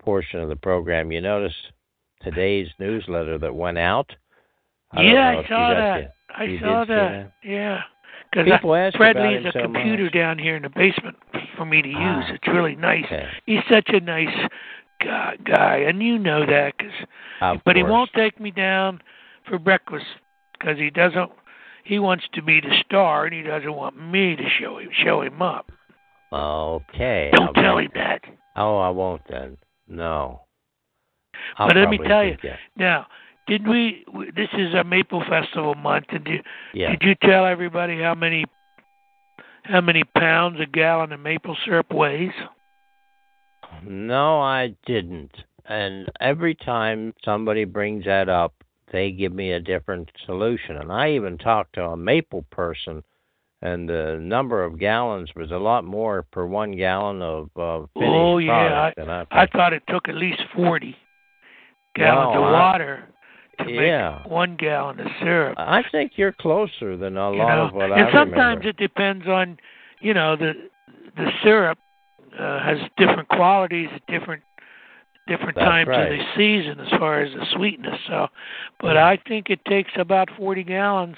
portion of the program. You notice today's newsletter that went out. I yeah, I saw that. I you saw that. Yeah. Because Fred leaves a so computer much. down here in the basement for me to use. Ah. It's really nice. Okay. He's such a nice guy, guy and you know that. Cause, Of but he won't take me down for breakfast because he doesn't. He wants to be the star, and he doesn't want me to show him show him up. Okay. Don't I'll tell him that. Oh, I won't then. No. I'll But let me tell you, think, Now, did we? This is a Maple Festival month. Did you? Yeah. Did you tell everybody how many? How many pounds a gallon of maple syrup weighs? No, I didn't. And every time somebody brings that up, they give me a different solution. And I even talked to a maple person, and the number of gallons was a lot more per one gallon of uh, finished Oh, yeah, product than I, I thought it took at least forty gallons Well, of water to Yeah. make one gallon of syrup. I think you're closer than a you lot know? of what and I sometimes remember. it depends on, you know, the the syrup uh, has different qualities at different different That's times right. of the season as far as the sweetness. So, but I think it takes about forty gallons.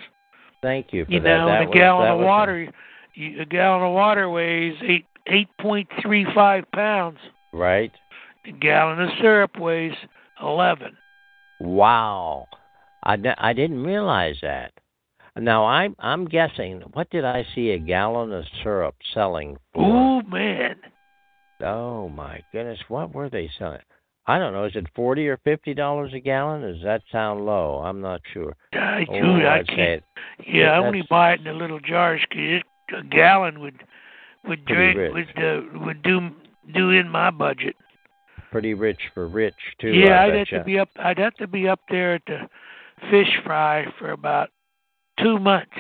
Thank you for You that. know, that a was, gallon of water, you, a gallon of water weighs eight eight point three five pounds. right. A gallon of syrup weighs eleven. Wow. I, I didn't realize that. Now I'm I'm guessing. What did I see a gallon of syrup selling for? Ooh man, Oh my goodness, what were they selling? I don't know. Is it forty or fifty dollars a gallon? Does that sound low? I'm not sure. I, Oh, I can't. Yeah, I only buy it in the little jars because a gallon would would rich. would uh, would do do in my budget. Pretty rich for rich too. yeah, I I'd have to be up. I'd have to be up there at the fish fry for about two months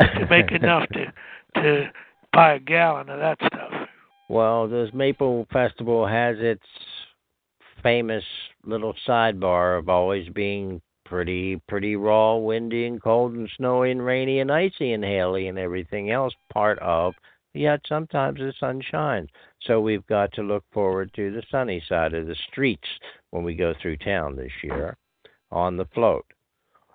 to make enough to to buy a gallon of that stuff. Well, this Maple Festival has its famous little sidebar of always being pretty pretty raw, windy and cold and snowy and rainy and icy and haily and everything else part of. Yet sometimes the sun shines. So we've got to look forward to the sunny side of the streets when we go through town this year on the float.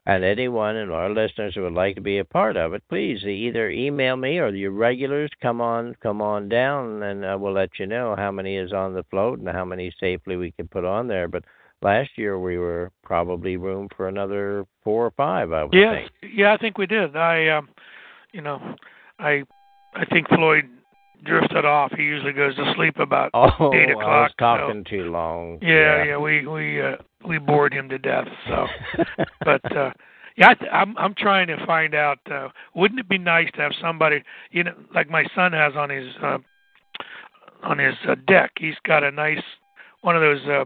And anyone and our listeners who would like to be a part of it, please either email me or your regulars come on come on down and uh, we'll let you know how many is on the float and how many safely we can put on there. But last year we were probably room for another four or five, I would Yes, think. yeah, I think we did. I um, you know, I I think Floyd drifted off. He usually goes to sleep about Oh, eight I was o'clock. so- talking too long. Yeah, yeah, we we uh, we bored him to death. So, but uh, yeah, I th- I'm I'm trying to find out. Uh, wouldn't it be nice to have somebody, you know, like my son has on his uh, on his uh, deck? He's got a nice one of those. Uh,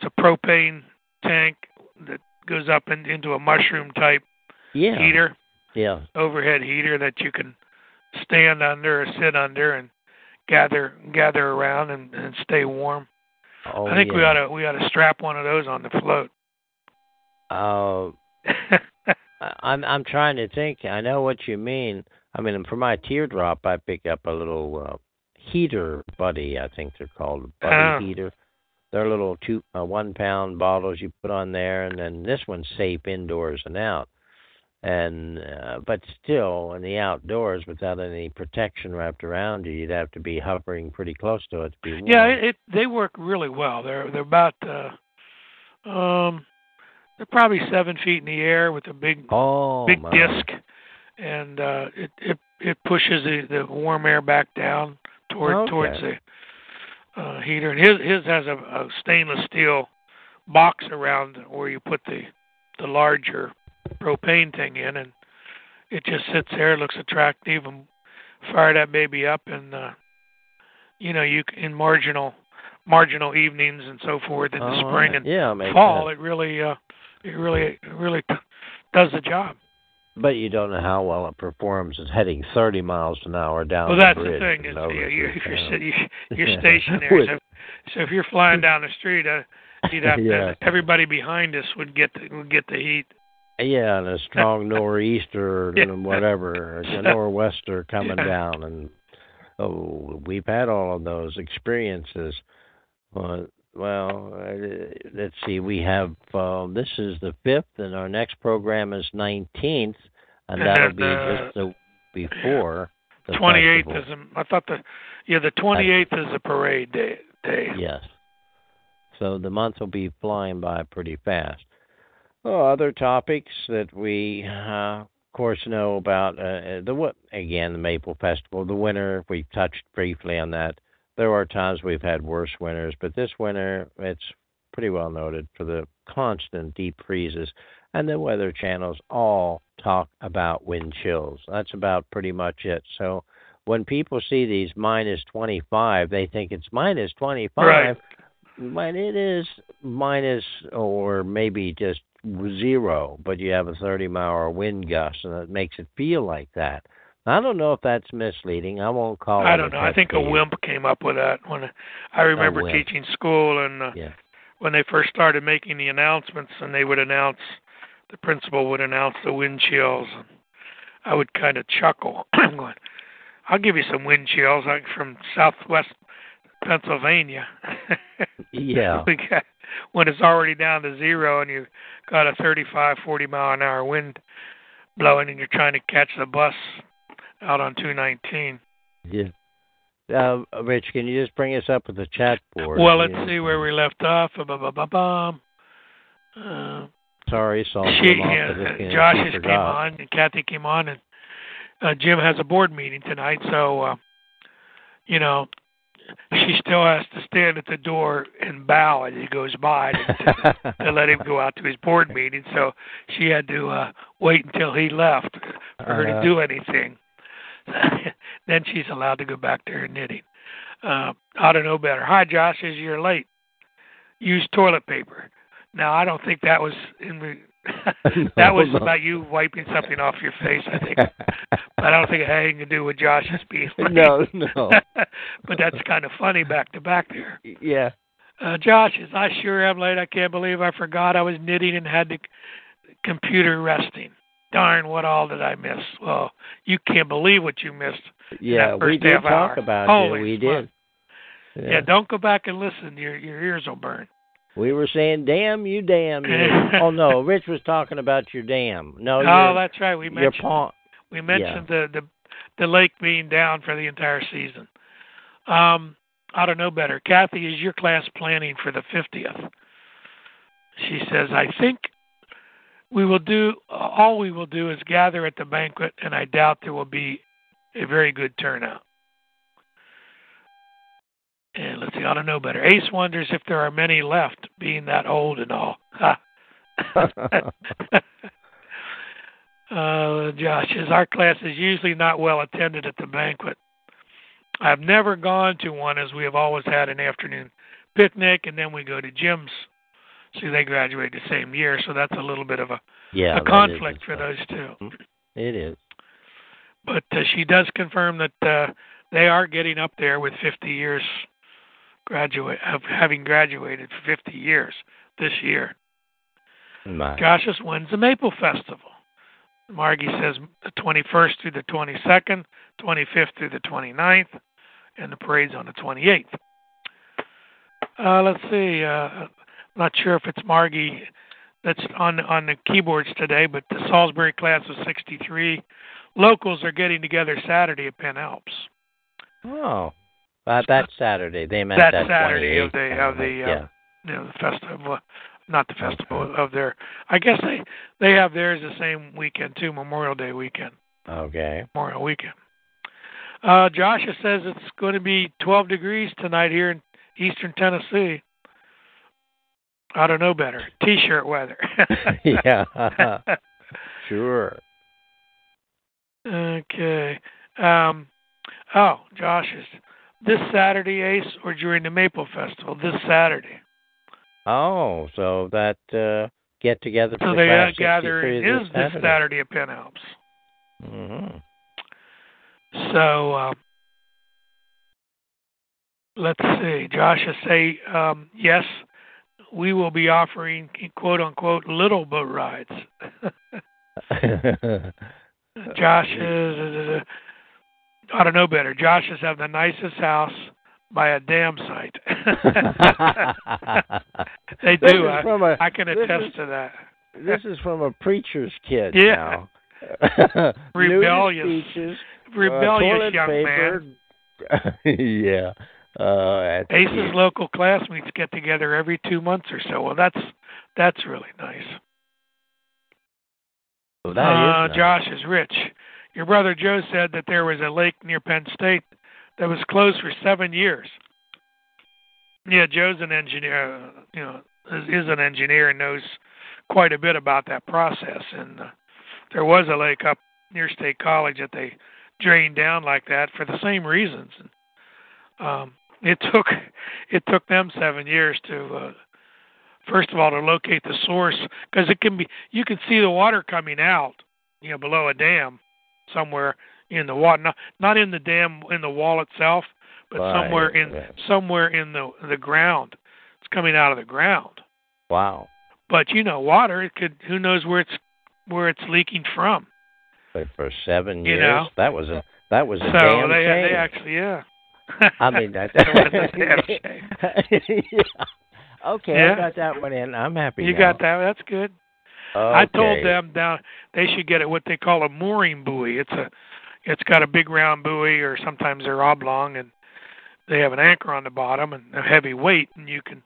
it's a propane tank that goes up in, into a mushroom type yeah, heater, yeah. overhead heater that you can stand under or sit under and gather gather around and, and stay warm. Oh, I think we ought to we ought to strap one of those on the float. Uh, I- I'm I'm trying to think. I know what you mean. I mean, for my teardrop, I pick up a little uh, heater buddy. I think they're called buddy Oh. heater. They're little two uh, one pound bottles you put on there, and then this one's safe indoors and out. And uh, but still, in the outdoors, without any protection wrapped around you, you'd have to be hovering pretty close to it to be warm. yeah, it, it they work really well. They're they're about uh um they're probably seven feet in the air with a big oh, big my. disc and uh it it it pushes the, the warm air back down toward Okay. towards the uh heater and his his has a, a stainless steel box around where you put the the larger propane thing in and it just sits there looks attractive and fire that baby up and uh you know you in marginal marginal evenings and so forth in the Oh, spring and yeah, fall sense. it really uh it really it really t- does the job But you don't know how well it performs. It's heading 30 miles an hour down well the that's the thing is you, you, through if you're sit- you, you're stationary so, so if you're flying down the street uh you'd have Yeah. to everybody behind us would get the would get the heat Yeah, and a strong nor'easter Yeah. and whatever, a nor'wester coming Yeah. down, and oh, we've had all of those experiences. Uh, well, let's see. We have uh, this is the fifth, and our next program is nineteenth, and that'll be just the before the Twenty eighth festival. is. a- I thought the yeah the twenty eighth is a parade day. Day. Yes. So the month will be flying by pretty fast. Oh, other topics that we, uh, of course, know about uh, uh, the again the Maple Festival, the winter. We touched briefly on that. There are times we've had worse winters, but this winter it's pretty well noted for the constant deep freezes, and the weather channels all talk about wind chills. That's about pretty much it. So when people see these minus 25, they think it's minus 25 Right. but it is minus or maybe just zero, but you have a 30 mile hour wind gust, and it makes it feel like that. I don't know if that's misleading. I won't call it. I don't know. I think a wimp came up with that when I remember teaching school and uh, Yeah. when they first started making the announcements and they would announce the principal would announce the wind chills and I would kind of chuckle. I'm going, I'll give you some wind chills like from southwest Pennsylvania. Yeah. we got, when it's already down to zero and you've got a 35, 40 mile an hour wind blowing and you're trying to catch the bus out on 219. Yeah. Uh, Rich, can you just bring us up with the chat board? Well, let's You- see where we left off. Uh, Sorry, Saul. she, yeah. Josh has came on, and Kathy came on, and uh, Jim has a board meeting tonight. So, uh, you know, she still has to stand at the door and bow as he goes by to, to let him go out to his board meeting. So she had to uh, wait until he left for her Uh-huh. to do anything. then she's allowed to go back to her knitting. Uh, I don't know better. Hi, Josh. As you're late, use toilet paper. Now, I don't think that was in. That was No, about you wiping something off your face. I think, but I don't think it had anything to do with Josh's being late. no, no. but that's kind of funny back to back there. yeah. Uh, Josh, is I sure am late. I can't believe I forgot I was knitting and had the computer resting. Darn, what all did I miss? Well, you can't believe what you missed. Yeah, we did talk hour. about Holy you. We did. Yeah. don't go back and listen. Your your ears will burn. We were saying, "Damn you, damn you." oh no, Rich was talking about your dam. No, oh, your, that's right. We your mentioned pawn. we mentioned the, the the lake being down for the entire season. Um, I don't know better. Kathy, is your class planning for the fiftieth? She says, I think we will do all we will do is gather at the banquet, and I doubt there will be a very good turnout. And let's see, I don't know better. Ace wonders if there are many left, being that old and all. Uh, Josh says our class is usually not well attended at the banquet. I've never gone to one as we have always had an afternoon picnic, and then we go to Jim's. See, they graduate the same year, so that's a little bit of a, yeah, a conflict for those two. It is. But uh, she does confirm that uh, they are getting up there with 50 years graduate of having graduated for 50 years this year. My. Josh says, when's the Maple Festival? Margie says the 21st through the 22nd, 25th through the 29th, and the parade's on the 28th. Uh, let's see. Uh, not sure if it's Margie that's on on the keyboards today, but the Salisbury class of '63 locals are getting together Saturday at Penn Alps. Oh, that that's Saturday. They meant That that Saturday of 28th, the- of uh, the, uh, yeah. You know, the festival, not the festival of their. I guess they they have theirs the same weekend too, Memorial Day weekend, Okay. Memorial weekend. Uh, Joshua says it's going to be 12 degrees tonight here in eastern Tennessee. I don't know better. T-shirt weather. yeah. sure. Okay. Um, oh, Josh is this Saturday, Ace, or during the Maple Festival? This Saturday. Oh, so that uh, get together So the they uh, gather is this Saturday. Saturday at Penn Alps. hmm So uh, let's see. Josh is say um, yes. We will be offering quote unquote little boat rides. Josh is. I don't know better. Josh is having the nicest house, by a damn site. they This do. I, a- I can attest is- to that. this is from a preacher's kid Yeah. now. Rebellious. Speeches, uh, Rebellious toilet young paper. yeah. Uh, Ace's cute. local classmates get together every two months or so. Well, that's that's really nice. Well, that uh, is nice. Josh is rich. Your brother Joe said that there was a lake near Penn State that was closed for seven years. Yeah, Joe's an engineer. You know, is, is an engineer and knows quite a bit about that process. And uh, there was a lake up near State College that they drained down like that for the same reasons. Um, it took it took them seven years to uh, first of all to locate the source because it can be you can see the water coming out you know below a dam somewhere in the water not not in the dam in the wall itself but Right, somewhere in yeah. somewhere in the the ground it's coming out of the ground Wow. but you know water it could who knows where it's where it's leaking from But for seven You years, know. that was a that was a so damn they shame. they actually yeah I mean that. It was a damn shame. yeah. Okay, Yeah. I got that one in. I'm happy. you now. got that that's good I told them down they should get it what they call a mooring buoy. It's a it's got a big round buoy or sometimes they're oblong and they have an anchor on the bottom and a heavy weight and you can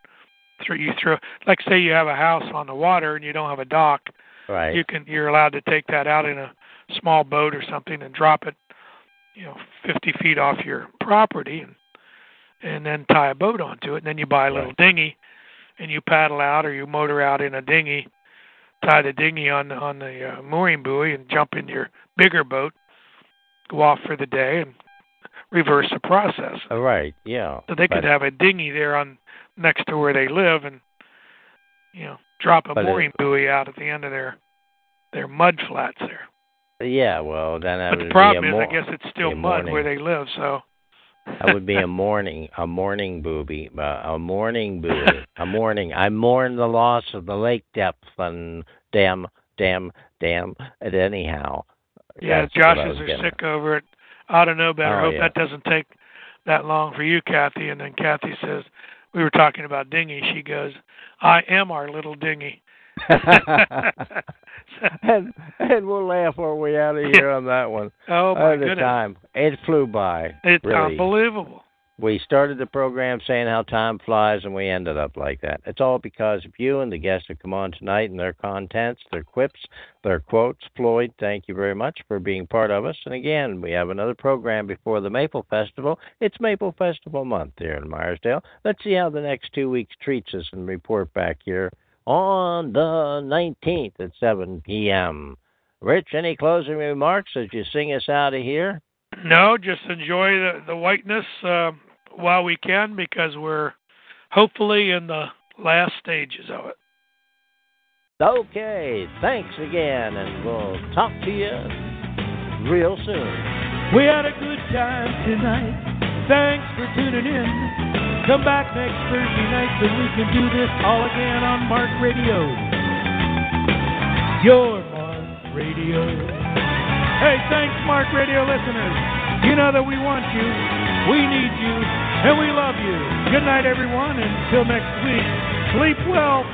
throw you throw like say you have a house on the water and you don't have a dock, Right. you can you're allowed to take that out in a small boat or something and drop it, you know, fifty feet off your property and and then tie a boat onto it and then you buy a little Right. dinghy and you paddle out or you motor out in a dinghy tie the dinghy on the on the uh, mooring buoy and jump in your bigger boat, go off for the day, and reverse the process. Uh, right. Yeah. So they could have a dinghy there on next to where they live, and you know drop a But it- mooring buoy out at the end of their their mud flats there. Yeah. Well, then that but would the problem be a is, I guess it's still mud morning. where they live. So that would be a morning, a morning booby, uh, a morning booby, a morning. I mourn the loss of the lake depth and damn, damn, damn. And anyhow, yeah, that's what I Josh's are getting sick over it. I don't know better. Oh, Hope yeah. that doesn't take that long for you, Kathy. And then Kathy says, we were talking about dinghy. She goes, I am our little dinghy. and and we'll laugh our way out of here on that one. oh my the goodness, time it flew by. it's really. unbelievable. We started the program saying how time flies, and we ended up like that. It's all because of you and the guests that come on tonight and their contents, their quips, their quotes. Floyd, thank you very much for being part of us. And again, we have another program before the Maple Festival. It's Maple Festival month here in Meyersdale. Let's see how the next two weeks treats us and report back here on the 19th at 7 p.m. Rich, any closing remarks as you sing us out of here? No, just enjoy the the whiteness uh, while we can because we're hopefully in the last stages of it. Okay, thanks again, and we'll talk to you real soon. We had a good time tonight. Thanks for tuning in. Come back next Thursday night so we can do this all again on Mark Radio. Your Mark Radio. Hey, thanks, Mark Radio listeners. You know that we want you, we need you, and we love you. Good night, everyone. Until next week, sleep well,